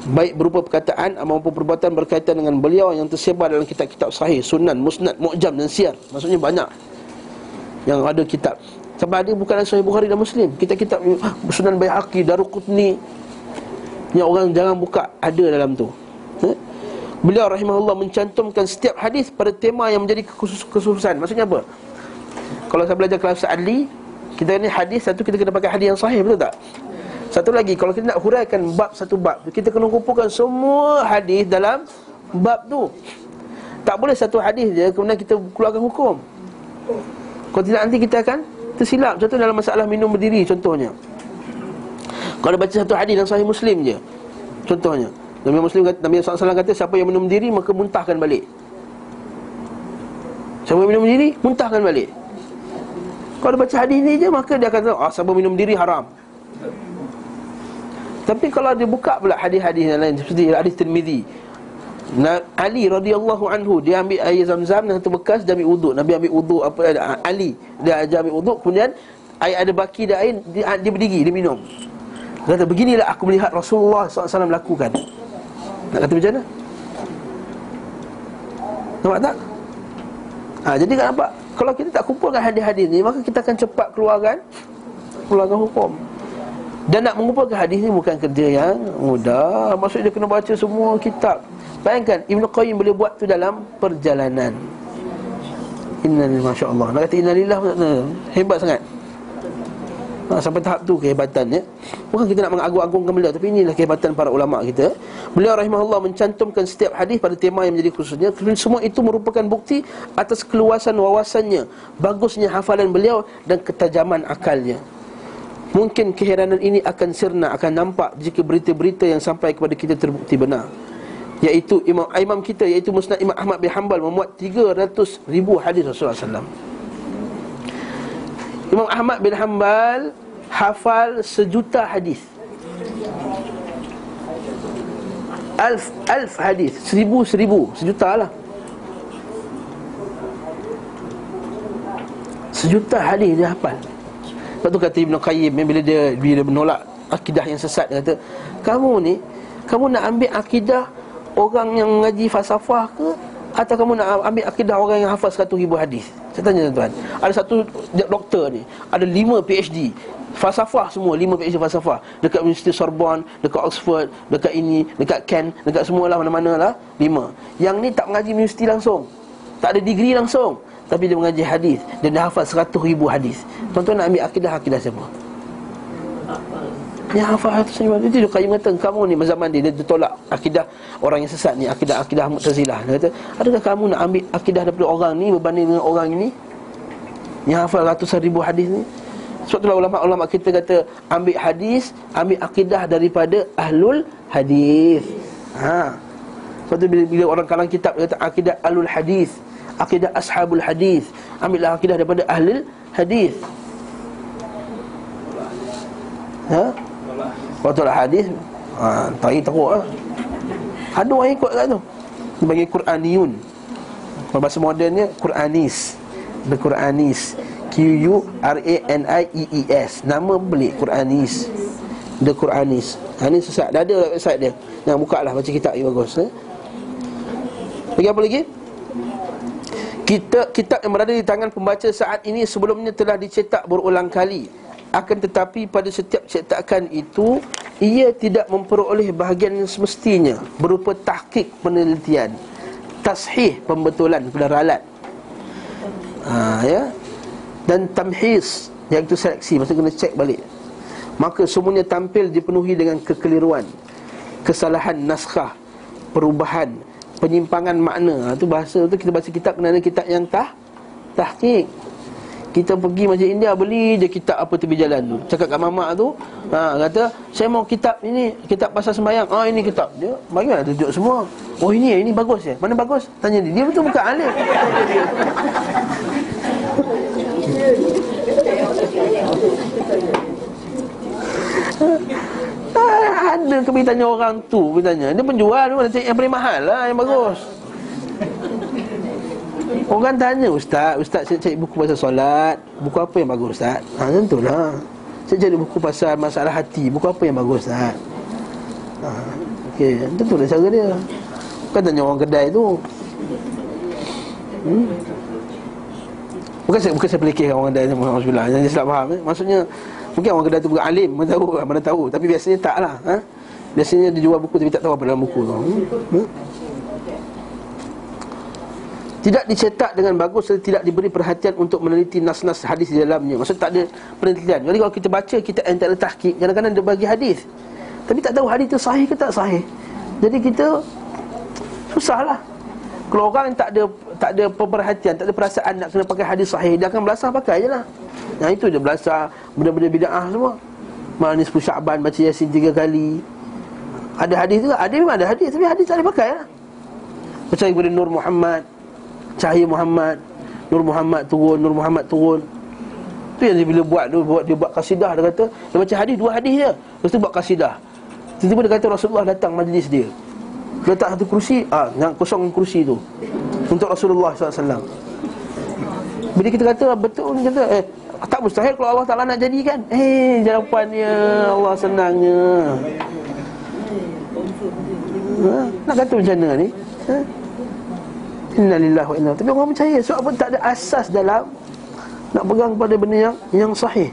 Baik berupa perkataan maupun perbuatan berkaitan dengan beliau Yang tersebar dalam kitab-kitab sahih Sunan, musnad, mu'jam dan siar Maksudnya banyak Yang ada kitab Sebab ada bukan Sahih Bukhari dan Muslim Kita kitab Sunan Bayhaqi, Daruqutni yang orang jangan buka ada dalam tu ha? Beliau rahimahullah mencantumkan setiap hadis pada tema yang menjadi kekhususan Maksudnya apa? Kalau saya belajar kelas adli Kita ni hadis satu kita kena pakai hadis yang sahih betul tak? Satu lagi kalau kita nak huraikan bab satu bab Kita kena kumpulkan semua hadis dalam bab tu. Tak boleh satu hadis je kemudian kita keluarkan hukum. Kalau tidak nanti kita akan tersilap. Contoh dalam masalah minum berdiri contohnya. Kalau baca satu hadis dalam sahih Muslim je Contohnya. Nabi Muslim kata, Nabi SAW kata Siapa yang minum diri maka muntahkan balik. Siapa yang minum diri Muntahkan balik Kalau baca hadis ni je Maka dia kata Ah, siapa minum diri haram. Tapi kalau dia buka pula hadis-hadis yang lain Seperti hadis Tirmidhi Ali radhiyallahu anhu dia ambil air zam-zam dan satu bekas dia ambil wuduk. Nabi ambil wuduk apa Ali dia ajar ambil wuduk kemudian air ada baki dia air dia, dia berdiri dia minum. Kata beginilah aku melihat Rasulullah SAW lakukan Nak kata macam mana? Nampak tak? Ha, jadi kan nampak Kalau kita tak kumpulkan hadis-hadis ni Maka kita akan cepat keluarkan Keluarkan hukum. Dan nak mengumpulkan hadis ni bukan kerja yang mudah. Maksudnya dia kena baca semua kitab. Bayangkan Ibn Qayyim boleh buat tu dalam perjalanan. Innalillah Masya Allah Nak kata innalillah Hebat sangat ha, Sampai tahap tu kehebatan ya. Bukan kita nak mengagung-agungkan beliau Tapi inilah kehebatan para ulama kita. Beliau rahimahullah mencantumkan setiap hadis pada tema yang menjadi khususnya. Semua itu merupakan bukti atas keluasan wawasannya Bagusnya hafalan beliau dan ketajaman akalnya. Mungkin keheranan ini akan sirna, akan nampak Jika berita-berita yang sampai kepada kita terbukti benar. Iaitu imam, imam kita Iaitu Musnad Imam Ahmad bin Hanbal Memuat 300 ribu hadis Rasulullah SAW Imam Ahmad bin Hanbal Hafal sejuta hadis. Alf, alf hadis. Seribu, seribu, sejuta lah. Sejuta hadis dia hafal. Lepas tu kata Ibn Qayyim Bila dia, bila menolak akidah yang sesat Dia kata Kamu ni Kamu nak ambil akidah Orang yang mengaji falsafah ke Atau kamu nak ambil akidah orang yang hafal 100 ribu hadis? Saya tanya tuan Ada satu doktor ni Ada lima PhD Falsafah semua, lima PhD falsafah. Dekat Universiti Sorbonne, dekat Oxford Dekat ini, dekat Kent, dekat semua lah Mana-mana lah, lima. Yang ni tak mengaji universiti langsung. Tak ada degree langsung. Tapi dia mengaji hadis. Dia hafal seratus ribu hadis. Tuan-tuan nak ambil akidah-akidah siapa? Yang hafal ribu hadis Itu dia kayu kata Kamu ni zaman dia Dia tolak akidah orang yang sesat ni Akidah-akidah Mu'tazilah Dia kata Adakah kamu nak ambil akidah daripada orang ni Berbanding dengan orang ini Yang hafal ratusan ribu hadis ni sebab itulah ulama-ulama kita kata ambil hadis, ambil akidah daripada ahlul hadis. Ha. Sebab tu bila, bila orang kalang kitab kata akidah ahlul hadis, akidah ashabul hadis, ambillah akidah daripada ahlul hadis. Ha? Waktu lah hadis ha, Tak teruk lah. Ada orang ikut kat tu. Dia panggil Quraniyun. Bahasa modernnya Quranis. The Quranis Q-U-R-A-N-I-E-E-S Nama beli Quranis. The Quranis. Ha, Ini sesat Dah ada website dia. Yang buka lah baca kitab yang bagus eh? Lagi apa lagi? Kita, kitab yang berada di tangan pembaca saat ini Sebelumnya telah dicetak berulang kali Akan tetapi pada setiap cetakan itu Ia tidak memperoleh bahagian yang semestinya Berupa tahkik penelitian Tashih pembetulan kepada ralat ha, ya? dan tamhis iaitu seleksi maksud kena cek balik. Maka semuanya tampil dipenuhi dengan kekeliruan kesalahan naskah perubahan penyimpangan makna. Itu ha, bahasa tu kita baca kitab kena ada kitab yang tah tahqiq kita pergi masjid India beli je kitab apa tepi jalan tu. Cakap kat mamak tu ha, kata saya mau kitab ini kitab pasal sembahyang. Ah ini kitab. Dia bagi mana tunjuk semua? Oh ini ini bagus ya. Mana bagus? Tanya dia. Dia betul bukan alim. Ah, ada ke tanya orang tu? Pergi tanya. Dia penjual tu yang paling mahal lah Yang bagus Orang tanya Ustaz Ustaz saya cari buku pasal solat Buku apa yang bagus Ustaz Ha macam lah Saya cari buku pasal masalah hati Buku apa yang bagus Ustaz ha, Okey Tentulah cara dia Bukan tanya orang kedai tu hmm? Bukan saya bukan saya pelikir orang kedai Alhamdulillah Jangan salah faham eh? Maksudnya Mungkin orang kedai tu bukan alim Mana tahu Mana tahu Tapi biasanya tak lah ha? Biasanya dia jual buku Tapi tak tahu apa dalam buku tu hmm? Hmm? Tidak dicetak dengan bagus Serta tidak diberi perhatian Untuk meneliti nas-nas hadis di dalamnya Maksud tak ada penelitian Jadi kalau kita baca Kita ada tahkik Kadang-kadang dia bagi hadis Tapi tak tahu hadis tu sahih ke tak sahih Jadi kita Susahlah Kalau orang yang tak ada tak ada pemerhatian, tak ada perasaan nak kena pakai hadis sahih, dia akan belasah pakai je lah. Yang itu dia belasah benda-benda bid'ah semua. Malam ni 10 Syaban baca Yasin 3 kali. Ada hadis juga, ada memang ada hadis tapi hadis tak boleh pakai lah. Percaya kepada Nur Muhammad, cahaya Muhammad, Nur Muhammad turun, Nur Muhammad turun. Tu yang dia bila buat dia buat dia buat kasidah dia kata dia baca hadis dua hadis je. Lepas tu buat kasidah. Tiba-tiba dia kata Rasulullah datang majlis dia. Letak satu kerusi, ah, yang kosong kerusi tu untuk Rasulullah SAW Bila kita kata betul ni kata eh tak mustahil kalau Allah Taala nak jadikan eh jawapannya Allah senangnya ha? nak kata macam mana ni ha? Innalillahi wa inna. Tapi orang percaya sebab apa? Tak ada asas dalam nak pegang pada benda yang yang sahih.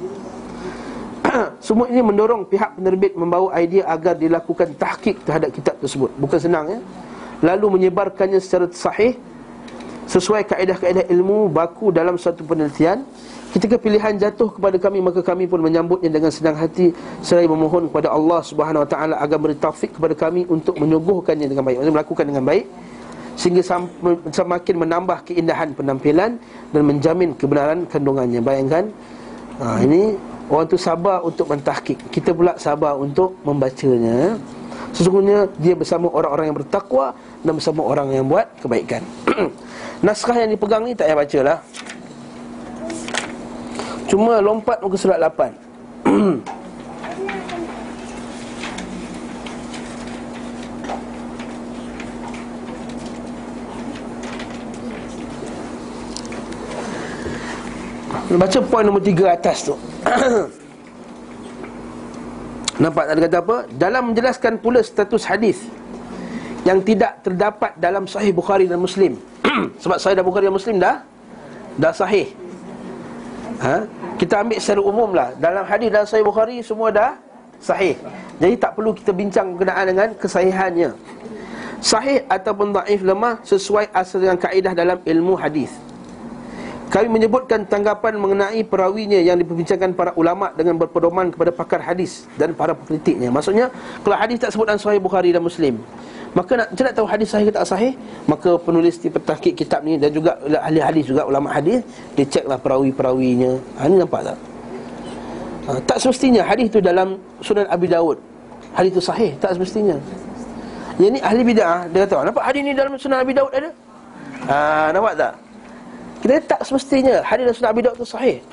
Semua ini mendorong pihak penerbit membawa idea agar dilakukan tahqiq terhadap kitab tersebut. Bukan senang ya? Lalu menyebarkannya secara sahih sesuai kaedah-kaedah ilmu baku dalam satu penelitian. Ketika pilihan jatuh kepada kami maka kami pun menyambutnya dengan senang hati seraya memohon kepada Allah Subhanahu wa taala agar beri taufik kepada kami untuk menyuguhkannya dengan baik. Maksudnya melakukan dengan baik sehingga semakin menambah keindahan penampilan dan menjamin kebenaran kandungannya. Bayangkan ha, ini orang tu sabar untuk mentahkik. Kita pula sabar untuk membacanya. Sesungguhnya dia bersama orang-orang yang bertakwa Dan bersama orang yang buat kebaikan. Naskah yang dipegang ni tak payah baca lah Cuma lompat muka surat 8 Baca poin nombor tiga atas tu. Nampak tak? Ada kata apa? Dalam menjelaskan pula status hadis Yang tidak terdapat dalam sahih Bukhari dan Muslim. Sebab sahih dan Bukhari dan Muslim dah Dah sahih. Ha? Kita ambil secara umum lah. Dalam hadis dalam sahih Bukhari semua dah sahih. Jadi tak perlu kita bincang berkenaan dengan kesahihannya. Sahih ataupun daif lemah Sesuai asal dengan kaedah dalam ilmu hadis kami menyebutkan tanggapan mengenai perawinya yang diperbincangkan para ulama dengan berpedoman kepada pakar hadis dan para pengkritiknya. Maksudnya, kalau hadis tak sebut dalam sahih Bukhari dan Muslim, maka nak nak tahu hadis sahih ke tak sahih, maka penulis di petahkik kitab ni dan juga ahli hadis juga ulama hadis, dia ceklah perawi-perawinya. Ha, ini nampak tak? Ha, tak semestinya hadis itu dalam Sunan Abi Dawud. Hadis itu sahih, tak semestinya. Yang ni ahli bid'ah, dia kata, nampak hadis ni dalam Sunan Abi Dawud ada? Ha, nampak tak? Kita tak semestinya hadis dan sunnah Abi Daud tu sahih.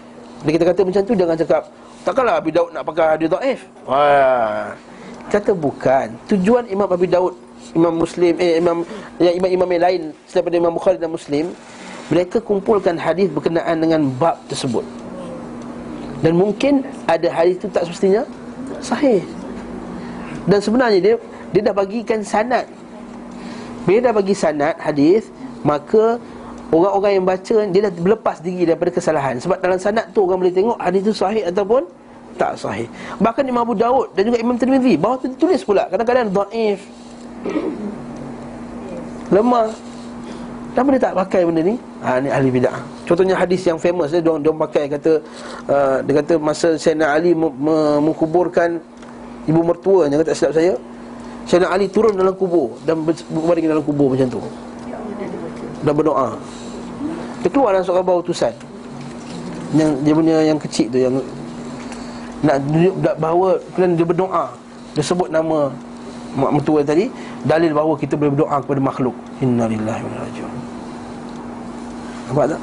Bila kita kata macam tu jangan cakap takkanlah Abi Daud nak pakai hadis dhaif. Wah. Kata bukan. Tujuan Imam Abi Daud, Imam Muslim, eh Imam ya imam-imam yang lain selain Imam Bukhari dan Muslim, mereka kumpulkan hadis berkenaan dengan bab tersebut. Dan mungkin ada hadis itu tak semestinya sahih. Dan sebenarnya dia dia dah bagikan sanad. Bila dah bagi sanad hadis, maka Orang-orang yang baca Dia dah berlepas diri daripada kesalahan. Sebab dalam sanad tu orang boleh tengok Hadis tu sahih ataupun tak sahih. Bahkan Imam Abu Daud dan juga Imam Tirmidhi Bawah tu ditulis pula. Kadang-kadang da'if. Lemah. Kenapa dia tak pakai benda ni? Ha, ni ahli bid'ah. Contohnya hadis yang famous dia, dia, dia pakai kata uh, Dia kata masa Sayyidina Ali Menguburkan Ibu mertuanya kata silap saya Sayyidina Ali turun dalam kubur Dan berbaring dalam kubur macam tu Dan berdoa. Dia keluar dalam surat khabar utusan Yang dia punya yang kecil tu Yang nak tunjuk bahawa Kemudian dia berdoa. Dia sebut nama mak mertua tadi Dalil bahawa kita boleh berdoa kepada makhluk. Inna lillahi wa rajiun. Nampak tak?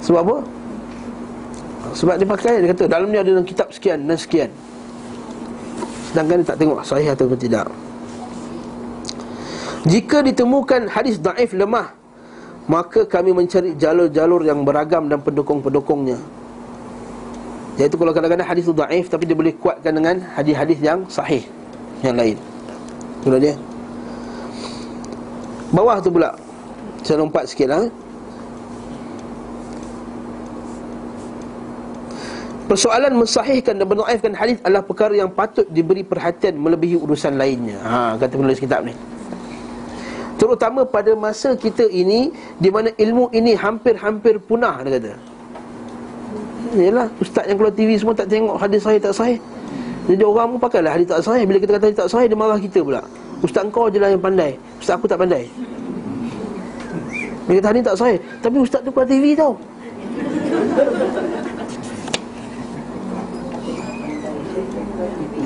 Sebab apa? Sebab dia pakai Dia kata dalam ni ada dalam kitab sekian dan sekian. Sedangkan dia tak tengok sahih atau tidak Jika ditemukan hadis daif lemah Maka kami mencari jalur-jalur yang beragam dan pendukung-pendukungnya. Iaitu kalau kadang-kadang hadis itu daif Tapi dia boleh kuatkan dengan hadis-hadis yang sahih Yang lain. Itulah dia. Bawah tu pula. Saya lompat sikit lah. Persoalan mensahihkan dan menaifkan hadis adalah perkara yang patut diberi perhatian melebihi urusan lainnya. Ha kata penulis kitab ni. Terutama pada masa kita ini Di mana ilmu ini hampir-hampir punah Dia kata. Yalah, ustaz yang keluar TV semua tak tengok hadis sahih tak sahih. Jadi orang pun pakailah hadis tak sahih. Bila kita kata hadis tak sahih, dia marah kita pula. Ustaz kau je lah yang pandai. Ustaz aku tak pandai. Dia kata hadis tak sahih. Tapi ustaz tu keluar TV tau.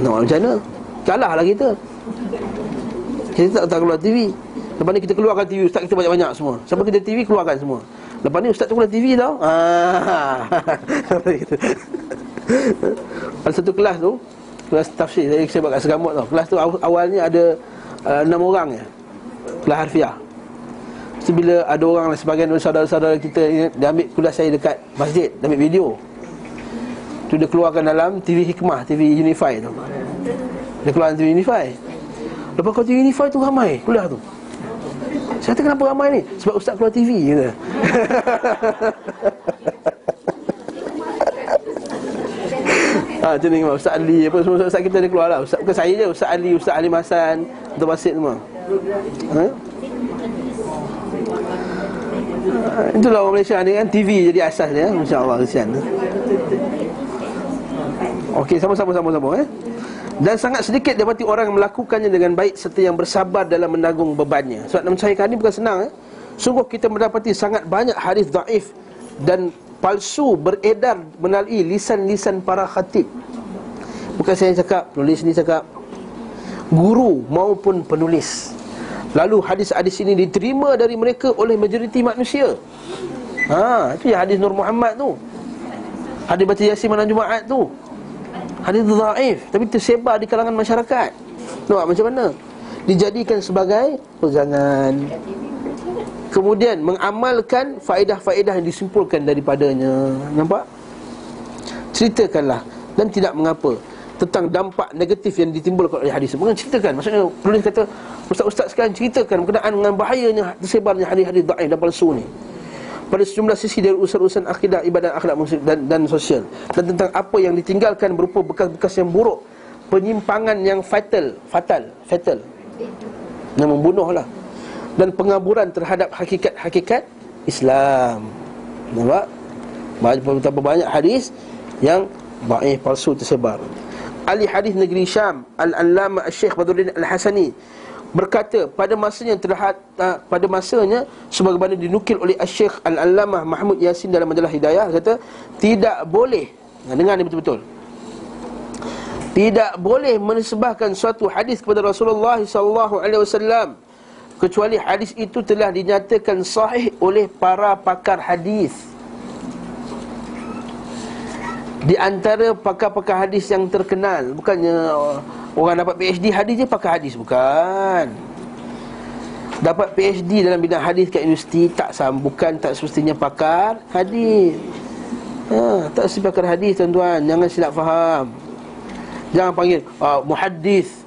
Nak macam mana? Kalah lah kita. Kita tak tahu keluar TV Lepas ni kita keluarkan TV Ustaz kita banyak-banyak semua. Siapa kita TV keluarkan semua. Lepas ni Ustaz tu keluar TV tau. Ah. Ada satu kelas tu Kelas tafsir Saya, saya buat kat Segamut tau. Kelas tu awalnya ada uh, Enam uh, orang ya Kelas harfiah. Lepas bila ada orang Sebagian dari saudara-saudara kita Dia ambil kuliah saya dekat masjid Dia ambil video. Tu dia keluarkan dalam TV Hikmah TV Unify tu. Dia keluarkan TV Unify. Lepas kau TV Unify tu ramai Kuliah tu saya kata kenapa ramai ni? Sebab ustaz keluar TV kata. ha, macam ni Ustaz Ali apa semua ustaz kita dia keluar lah. Ustaz bukan saya je, Ustaz Ali, Ustaz Ali Masan, Ustaz Basit semua. Ha? ha? Itulah orang Malaysia ni kan TV jadi asas dia, masya-Allah kesian. Okey, sama-sama sama-sama eh. Dan sangat sedikit dapati orang yang melakukannya dengan baik Serta yang bersabar dalam menanggung bebannya. Sebab nak mencahaykan ini bukan senang eh? Sungguh kita mendapati sangat banyak hadis daif Dan palsu beredar melalui lisan-lisan para khatib. Bukan saya cakap, penulis ni cakap. Guru maupun penulis. Lalu hadis-hadis ini diterima dari mereka oleh majoriti manusia. Ha itu ya hadis Nur Muhammad tu. Hadis baca Yasin malam Jumaat tu hadis dhaif tapi tersebar di kalangan masyarakat nampak macam mana dijadikan sebagai pegangan kemudian mengamalkan faedah-faedah yang disimpulkan daripadanya nampak ceritakanlah dan tidak mengapa tentang dampak negatif yang ditimbulkan oleh hadis. Bukan ceritakan. Maksudnya penulis kata ustaz-ustaz sekarang ceritakan berkenaan dengan bahayanya tersebarnya hadis-hadis dhaif dan palsu ni. Pada sejumlah sisi dari urusan-urusan akidah, ibadat, akhlak dan, dan sosial dan tentang apa yang ditinggalkan berupa bekas-bekas yang buruk, penyimpangan yang fatal, fatal, fatal. Yang membunuhlah dan pengaburan terhadap hakikat-hakikat Islam. Nampak? Banyak banyak hadis yang dhaif palsu tersebar ahli hadis negeri Syam Al-Allama Syekh Badruddin Al-Hasani berkata pada masanya terhad uh, pada masanya sebagaimana dinukil oleh Syekh Al-Allamah Mahmud Yasin dalam majalah Hidayah kata tidak boleh nah, dengar ni betul-betul tidak boleh menisbahkan suatu hadis kepada Rasulullah sallallahu alaihi wasallam kecuali hadis itu telah dinyatakan sahih oleh para pakar hadis. Di antara pakar-pakar hadis yang terkenal Bukannya orang dapat PhD hadis je pakar hadis Bukan. Dapat PhD dalam bidang hadis kat universiti Tak sama, bukan tak semestinya pakar hadis. Ha, Tak semestinya pakar hadis tuan-tuan. Jangan silap faham. Jangan panggil uh, muhaddis.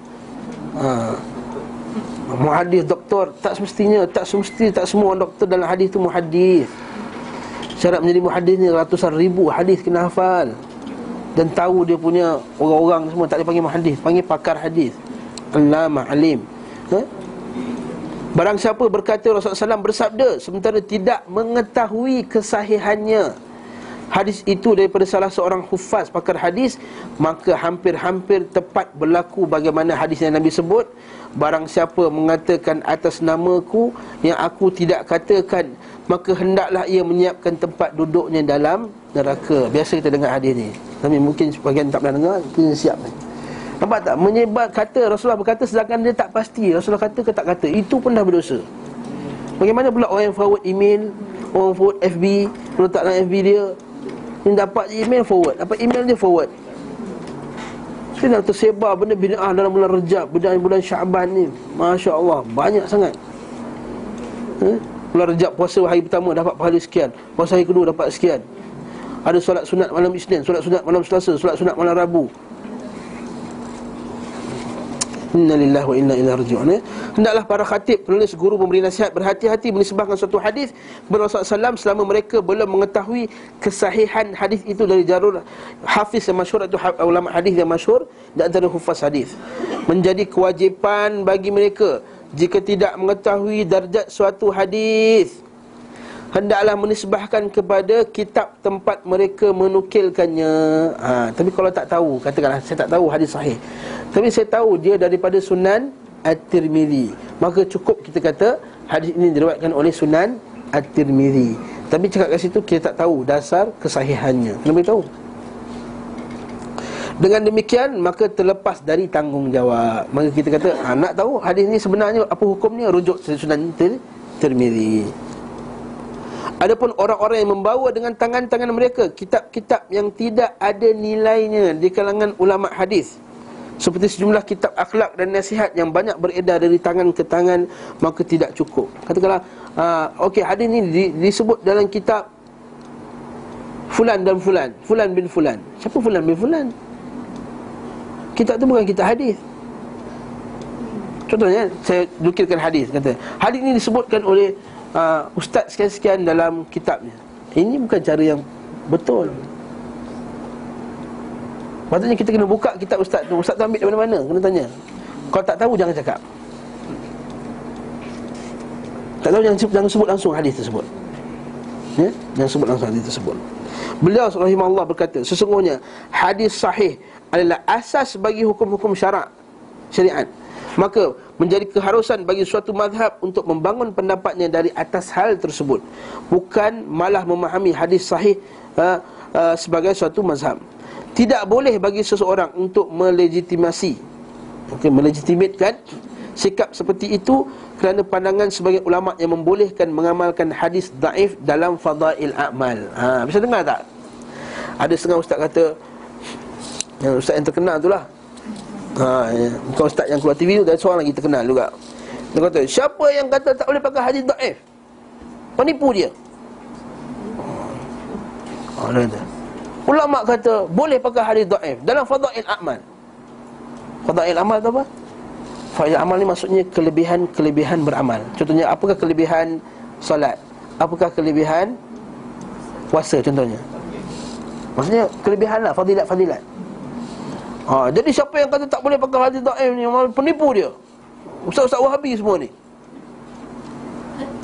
Ha. Muhaddis doktor. Tak semestinya Tak semestinya Tak semua orang doktor dalam hadis tu muhaddis. Syarat menjadi muhaddis ni ratusan ribu hadis kena hafal dan tahu dia punya orang-orang semua tak dipanggil muhaddis, panggil pakar hadis. Allama alim. Ha? Barang siapa berkata Rasulullah SAW bersabda sementara tidak mengetahui kesahihannya hadis itu daripada salah seorang hufaz pakar hadis maka hampir-hampir tepat berlaku bagaimana hadis yang Nabi sebut barang siapa mengatakan atas namaku yang aku tidak katakan maka hendaklah ia menyiapkan tempat duduknya dalam neraka. Biasa kita dengar hadis ni. Tapi mungkin sebagian tak pernah dengar, kita siap ni. Nampak tak? Menyebar kata Rasulullah berkata sedangkan dia tak pasti. Rasulullah kata ke tak kata. Itu pun dah berdosa. Bagaimana pula orang yang forward email, orang forward FB, letak dalam FB dia, ni dapat email forward, dapat email dia forward. Saya dah tersebar benda bid'ah dalam bulan Rejab, bulan bulan Syaban ni. Masya Allah, banyak sangat. Eh? Bulan Rejab puasa hari pertama dapat pahala sekian. Puasa hari kedua dapat sekian. Ada solat sunat malam Isnin Solat sunat malam Selasa Solat sunat malam Rabu. Inna lillahi wa inna ilaihi raji'un eh? Hendaklah para khatib, penulis guru, memberi nasihat Berhati-hati menisbahkan suatu hadis Berasal salam selama mereka belum mengetahui Kesahihan hadis itu dari jarur Hafiz yang masyur atau ulama hadis yang masyur Dan antara hufaz hadis. Menjadi kewajipan bagi mereka jika tidak mengetahui darjat suatu hadis hendaklah menisbahkan kepada kitab tempat mereka menukilkannya. Ha, tapi kalau tak tahu katakanlah saya tak tahu hadis sahih. Tapi saya tahu dia daripada sunan at-tirmizi. Maka cukup kita kata hadis ini diriwayatkan oleh sunan at-tirmizi. Tapi cakap kat situ kita tak tahu dasar kesahihannya. Kena beritahu dengan demikian maka terlepas dari tanggungjawab. Maka kita kata ha, nak tahu hadis ni sebenarnya apa hukumnya rujuk Sunan Tirmizi. Adapun orang-orang yang membawa dengan tangan-tangan mereka kitab-kitab yang tidak ada nilainya di kalangan ulama hadis seperti sejumlah kitab akhlak dan nasihat yang banyak beredar dari tangan ke tangan maka tidak cukup. Katakanlah uh, okey hadis ni di, disebut dalam kitab fulan dan fulan, fulan bin fulan. Siapa fulan bin fulan? Kitab tu bukan kitab hadis. Contohnya saya nukilkan hadis kata, hadis ini disebutkan oleh uh, ustaz sekian-sekian dalam kitabnya. Ini bukan cara yang betul. Maksudnya kita kena buka kitab ustaz tu. Ustaz tu ambil dari mana-mana, kena tanya. Kalau tak tahu jangan cakap. Tak tahu jangan, jangan sebut langsung hadis tersebut. Ya? Jangan sebut langsung hadis tersebut. Beliau rahimahullah berkata, sesungguhnya hadis sahih adalah asas bagi hukum-hukum syarak syariat. Maka menjadi keharusan bagi suatu mazhab untuk membangun pendapatnya dari atas hal tersebut bukan malah memahami hadis sahih uh, uh, sebagai suatu mazhab. Tidak boleh bagi seseorang untuk melegitimasi okay, Melejitimatkan Sikap seperti itu Kerana pandangan sebagai ulama' yang membolehkan Mengamalkan hadis daif dalam fadail a'mal. Ha, Bisa dengar tak? Ada setengah ustaz kata Yang ustaz yang terkenal tu lah ha, ya. Bukan ustaz yang keluar TV tu Dan seorang lagi terkenal juga Dia kata Siapa yang kata tak boleh pakai hadis daif Penipu dia ha, dia kata Ulama kata boleh pakai hadis daif dalam fadail amal. Fadail amal tu apa? Fadail amal ni maksudnya kelebihan-kelebihan beramal. Contohnya apakah kelebihan solat? Apakah kelebihan puasa contohnya? Maksudnya kelebihan lah fadilat-fadilat. Ha, jadi siapa yang kata tak boleh pakai hadis daif ni penipu dia. Ustaz-ustaz Wahabi semua ni.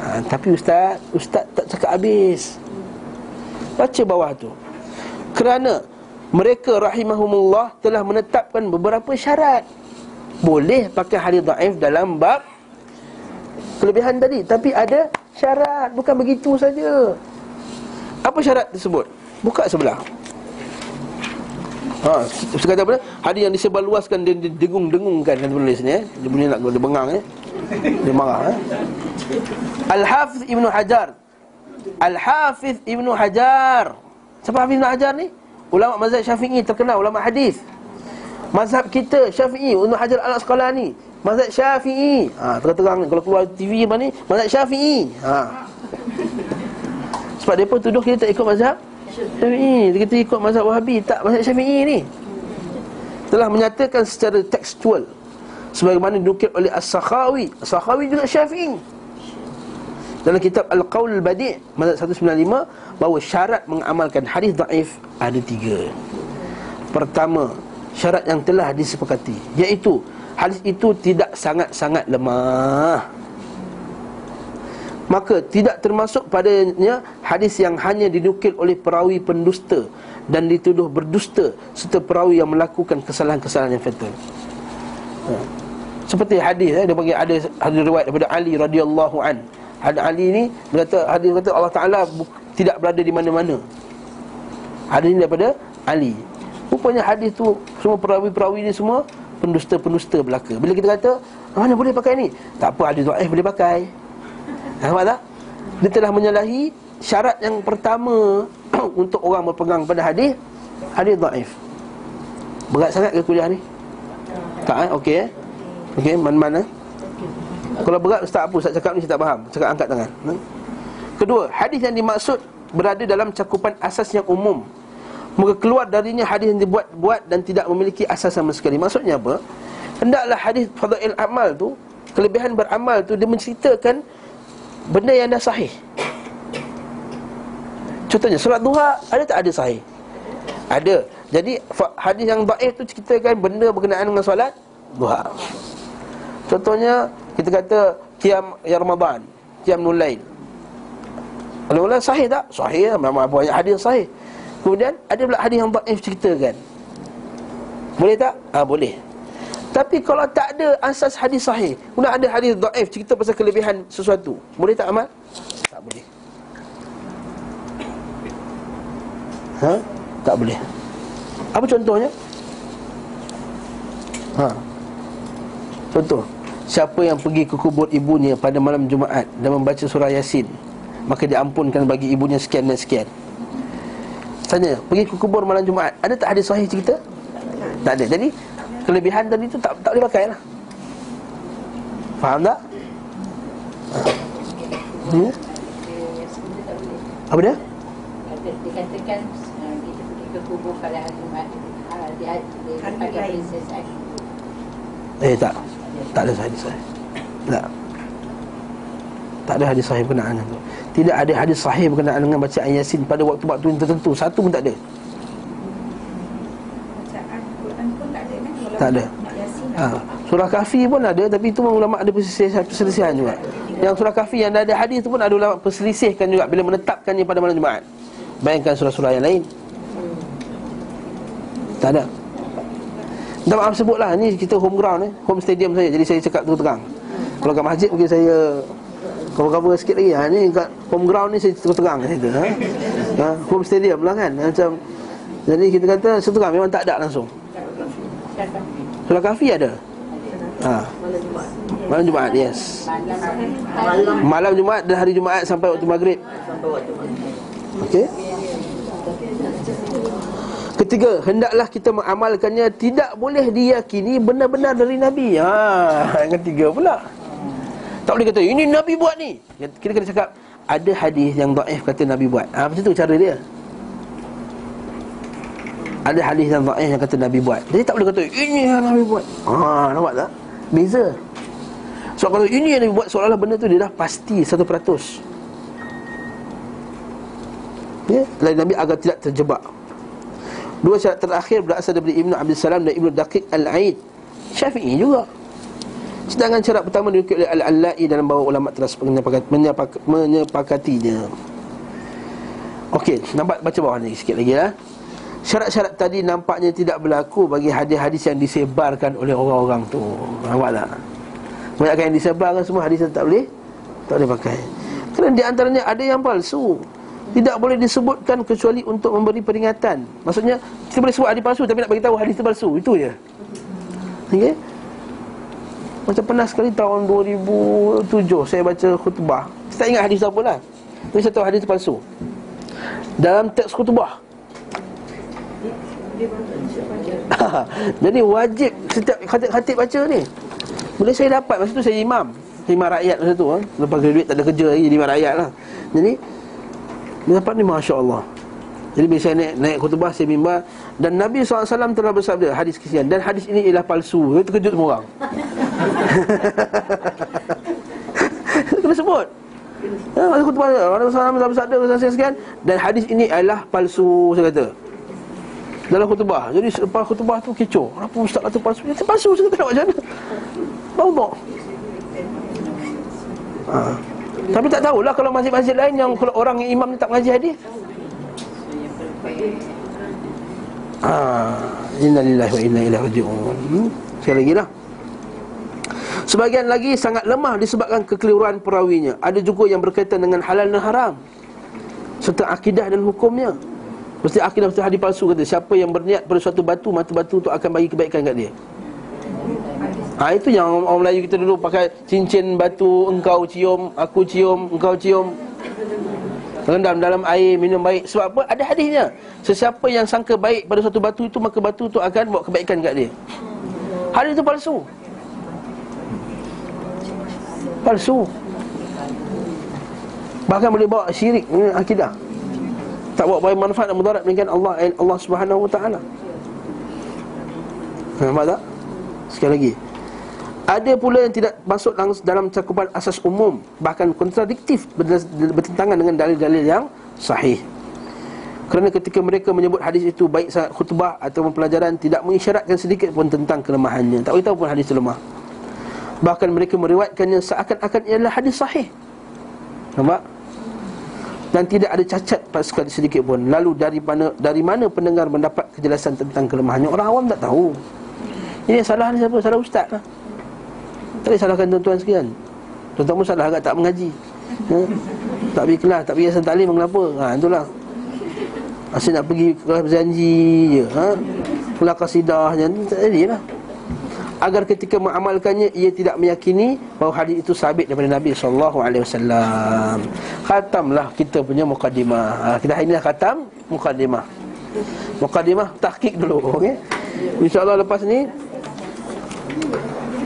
Ha, tapi ustaz, ustaz tak cakap habis. Baca bawah tu kerana mereka rahimahumullah telah menetapkan beberapa syarat boleh pakai hadis dhaif dalam bab kelebihan tadi tapi ada syarat bukan begitu saja apa syarat tersebut buka sebelah Ha, saya kata apa? Hadis yang disebarluaskan dia dengung-dengungkan kan tulis ni eh. Dia bunyi nak dia bengang eh. Dia marah eh. Al-Hafiz Ibnu Hajar. Al-Hafiz Ibnu Hajar Siapa Hafiz Ibn Hajar ni? Ulama mazhab syafi'i terkenal, ulama hadis. Mazhab kita syafi'i, Ibn Hajar al-Asqalani. Mazhab syafi'i. Ha, terang-terang kalau keluar TV apa ni, mazhab syafi'i. Ha. Sebab pun tuduh kita tak ikut mazhab syafi'i. Kita ikut mazhab wahabi, tak mazhab syafi'i ni. Telah menyatakan secara tekstual. Sebagaimana dinukil oleh As-Sakhawi. As-Sakhawi juga syafi'i. Dalam kitab Al-Qawl Al-Badi' Mazhab 195 Bahawa syarat mengamalkan hadis daif Ada tiga Pertama Syarat yang telah disepakati Iaitu Hadis itu tidak sangat-sangat lemah Maka tidak termasuk padanya Hadis yang hanya dinukil oleh perawi pendusta Dan dituduh berdusta Serta perawi yang melakukan kesalahan-kesalahan yang fatal ha. Seperti hadis eh, Dia bagi ada hadis riwayat daripada Ali radhiyallahu an Had Ali ni berkata hadis kata Allah Taala tidak berada di mana-mana. Hadis ini daripada Ali. Rupanya hadis tu semua perawi-perawi ni semua pendusta-pendusta belaka. Bila kita kata mana boleh pakai ni? Tak apa hadis dhaif boleh pakai. Nampak tak? Dia telah menyalahi syarat yang pertama untuk orang berpegang pada hadis hadis dhaif. Berat sangat ke kuliah ni? Tak eh? Okey eh? Okey, mana-mana? Kalau berat ustaz apa ustaz cakap ni saya tak faham. Cakap angkat tangan. Hmm? Kedua, hadis yang dimaksud berada dalam cakupan asas yang umum. Maka keluar darinya hadis yang dibuat-buat dan tidak memiliki asas sama sekali. Maksudnya apa? Hendaklah hadis fadail amal tu, kelebihan beramal tu dia menceritakan benda yang dah sahih. Contohnya solat duha ada tak ada sahih? Ada. Jadi hadis yang dhaif tu ceritakan benda berkenaan dengan solat duha. Contohnya kita kata Qiyam ya Ramadan Qiyam Nulail Nulail sahih tak? Sahih Memang banyak hadis sahih Kemudian ada pula hadis yang daif ceritakan Boleh tak? Ah ha, boleh Tapi kalau tak ada asas hadis sahih Kemudian ada hadis daif cerita pasal kelebihan sesuatu Boleh tak amal? Tak boleh Ha? Tak boleh Apa contohnya? Ha? Contoh Siapa yang pergi ke kubur ibunya pada malam Jumaat Dan membaca surah Yasin Maka diampunkan bagi ibunya sekian dan sekian Tanya, pergi ke kubur malam Jumaat Ada tak hadis sahih cerita? Tak ada, jadi kelebihan tadi tu tak, tak boleh pakai lah Faham tak? Hmm? Apa dia? Dikatakan uh, kita pergi ke kubur pada hari Jumaat Dia pakai princess Eh tak tak ada hadis sahih. Tak. Tak ada hadis sahih berkenaan dengan itu. Tidak ada hadis sahih berkenaan dengan bacaan Yasin pada waktu-waktu yang tertentu. Satu pun tak ada. Tak ada. Ha. Surah Kahfi pun ada tapi itu ulama ada perselisihan, perselisihan juga. Yang surah Kahfi yang ada hadis itu pun ada ulama perselisihkan juga bila menetapkannya pada malam Jumaat. Bayangkan surah-surah yang lain. Tak ada. Minta maaf sebutlah Ni kita home ground eh Home stadium saya Jadi saya cakap terus terang Kalau kat masjid mungkin saya Cover-cover sikit lagi ha, Ni kat home ground ni saya terus terang ha? ha? Home stadium lah kan Macam Jadi kita kata terang Memang tak ada langsung Surah Kafi ada? Ha. Malam Jumaat, yes. Malam Jumaat dan hari Jumaat sampai waktu maghrib. Okey. Ketiga, hendaklah kita mengamalkannya. Tidak boleh diyakini benar-benar dari Nabi. Ha, Yang ketiga pula. Tak boleh kata, ini Nabi buat ni. Kita kena cakap, ada hadis yang daif kata Nabi buat. Ha, Macam tu cara dia Ada hadis yang daif yang kata Nabi buat. Jadi tak boleh kata, ini yang Nabi buat. Ha, Nampak tak? Beza. So kalau ini yang Nabi buat seolah-olah benda tu Dia dah pasti 100% Ya, lain Nabi agar tidak terjebak. Dua syarat terakhir berasal daripada Ibnu Abdul Salam dan Ibnu Daqiq Al-Aid. Syafi'i juga. Sedangkan syarat pertama diukir oleh Al-Allai dalam bawah ulama teras menyepakat, menyepak, menyepakatinya. Okey, nampak baca bawah ni sikit lagi lah Syarat-syarat tadi nampaknya tidak berlaku bagi hadis-hadis yang disebarkan oleh orang-orang tu tak? Banyak yang disebarkan semua hadis tak boleh Tak boleh pakai Kerana di antaranya ada yang palsu tidak boleh disebutkan kecuali untuk memberi peringatan. Maksudnya kita boleh sebut hadis palsu tapi nak bagi tahu hadis itu palsu. Itu je. Okey. Macam pernah sekali tahun 2007 saya baca khutbah. Saya tak ingat hadis apa lah. Tapi tahu hadis palsu. Dalam teks khutbah. Jadi wajib setiap khatib-khatib baca ni. Bila saya dapat masa tu saya imam. Imam rakyat masa tu. Ha? Lepas graduate tak ada kerja lagi, imam rakyat lah. Jadi dia dapat ni Masya Allah Jadi bila saya naik, naik khutbah Saya mimbar Dan Nabi SAW telah bersabda Hadis kesian Dan hadis ini ialah palsu Dia terkejut semua orang Kena sebut Ya, masa khutbah Nabi SAW telah bersabda Dan hadis ini ialah palsu Saya kata dalam khutbah Jadi lepas khutbah tu kecoh Kenapa ustaz kata palsu Dia palsu saya kata nak macam mana Bawa ha. Tapi tak tahulah kalau masjid-masjid lain yang kalau orang yang imam ni tak mengaji hadis. Ah, innalillahi wa inna ilaihi raji'un. Hmm? Sekali lagi lah. Sebagian lagi sangat lemah disebabkan kekeliruan perawinya. Ada juga yang berkaitan dengan halal dan haram. Serta akidah dan hukumnya. Mesti akidah mesti hadis palsu kata siapa yang berniat pada suatu batu mata batu tu akan bagi kebaikan kat dia. Ha, itu yang orang, Melayu kita dulu pakai cincin batu engkau cium, aku cium, engkau cium. Rendam dalam air, minum baik. Sebab apa? Ada hadisnya. Sesiapa yang sangka baik pada satu batu itu, maka batu itu akan bawa kebaikan kat dia. Hadis itu palsu. Palsu. Bahkan boleh bawa syirik akidah. Tak bawa baik manfaat dan mudarat dengan Allah Allah Subhanahu Wa Taala. Nampak tak? Sekali lagi ada pula yang tidak masuk dalam cakupan asas umum Bahkan kontradiktif bertentangan dengan dalil-dalil yang sahih Kerana ketika mereka menyebut hadis itu Baik saat khutbah atau pelajaran Tidak mengisyaratkan sedikit pun tentang kelemahannya Tak beritahu pun hadis itu lemah Bahkan mereka meriwayatkannya seakan-akan ialah hadis sahih Nampak? Dan tidak ada cacat sekali sedikit pun Lalu dari mana, dari mana pendengar mendapat kejelasan tentang kelemahannya Orang awam tak tahu Ini salah ni siapa? Salah ustaz lah tak salahkan tuan-tuan sekalian Tuan-tuan pun salah agak tak mengaji ha? Tak pergi kelas, tak pergi asal taklim Mengapa? Ha, itulah Asyik nak pergi kelas berjanji je ha? Kelas kasidah je Tak jadi lah Agar ketika mengamalkannya Ia tidak meyakini Bahawa hadis itu sabit daripada Nabi SAW Khatamlah kita punya mukadimah ha, Kita hari ini dah khatam Mukadimah Mukadimah tahkik dulu okay? InsyaAllah lepas ni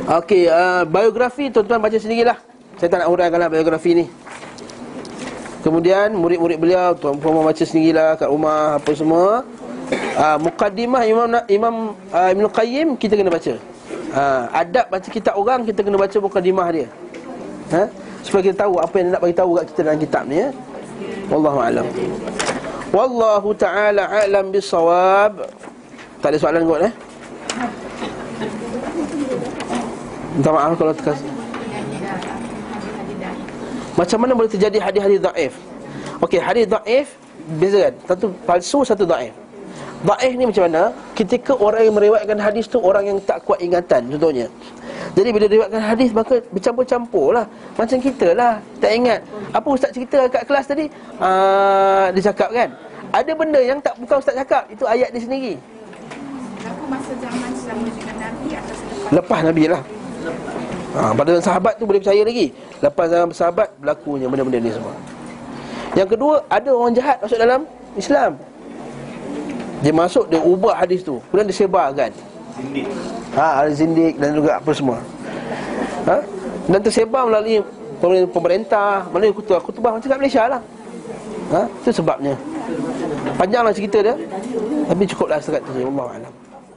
Okey, uh, biografi tuan-tuan baca sendirilah. Saya tak nak huraikanlah biografi ni. Kemudian murid-murid beliau tuan-tuan mau baca sendirilah kat rumah apa semua. Uh, mukaddimah Imam Imam uh, Ibn Qayyim kita kena baca. Uh, adab baca kitab orang kita kena baca mukaddimah dia. Ha? Supaya kita tahu apa yang nak bagi tahu kat kita dalam kitab ni ya. Wallahu a'lam. Wallahu ta'ala a'lam bisawab. Tak ada soalan kot eh? Minta maaf kalau terkasih Macam mana boleh terjadi hadis-hadis da'if Okey, hadis da'if Beza kan Satu palsu, satu da'if Da'if ni macam mana? Ketika orang yang meriwayatkan hadis tu Orang yang tak kuat ingatan contohnya. Jadi bila meriwayatkan hadis Maka bercampur-campur lah Macam kita lah Tak ingat. Apa ustaz cerita kat kelas tadi? Uh, Dia cakap kan Ada benda yang tak bukan ustaz cakap Itu ayat dia sendiri. Aku masa zaman selama dengan Nabi Atas Lepas. Nabi lah. Ha, Pada sahabat tu boleh percaya lagi. Lepas zaman sahabat berlakunya benda-benda ni semua. Yang kedua Ada orang jahat masuk dalam Islam Dia masuk dia ubah hadis tu. Kemudian disebarkan Ha, ada zindik dan juga apa semua. Ha? Dan tersebar melalui pemerintah Melalui kutubah-kutubah macam kat Malaysia lah. Ha? Itu sebabnya. Panjanglah cerita dia. Tapi cukuplah setakat tu Allah Alam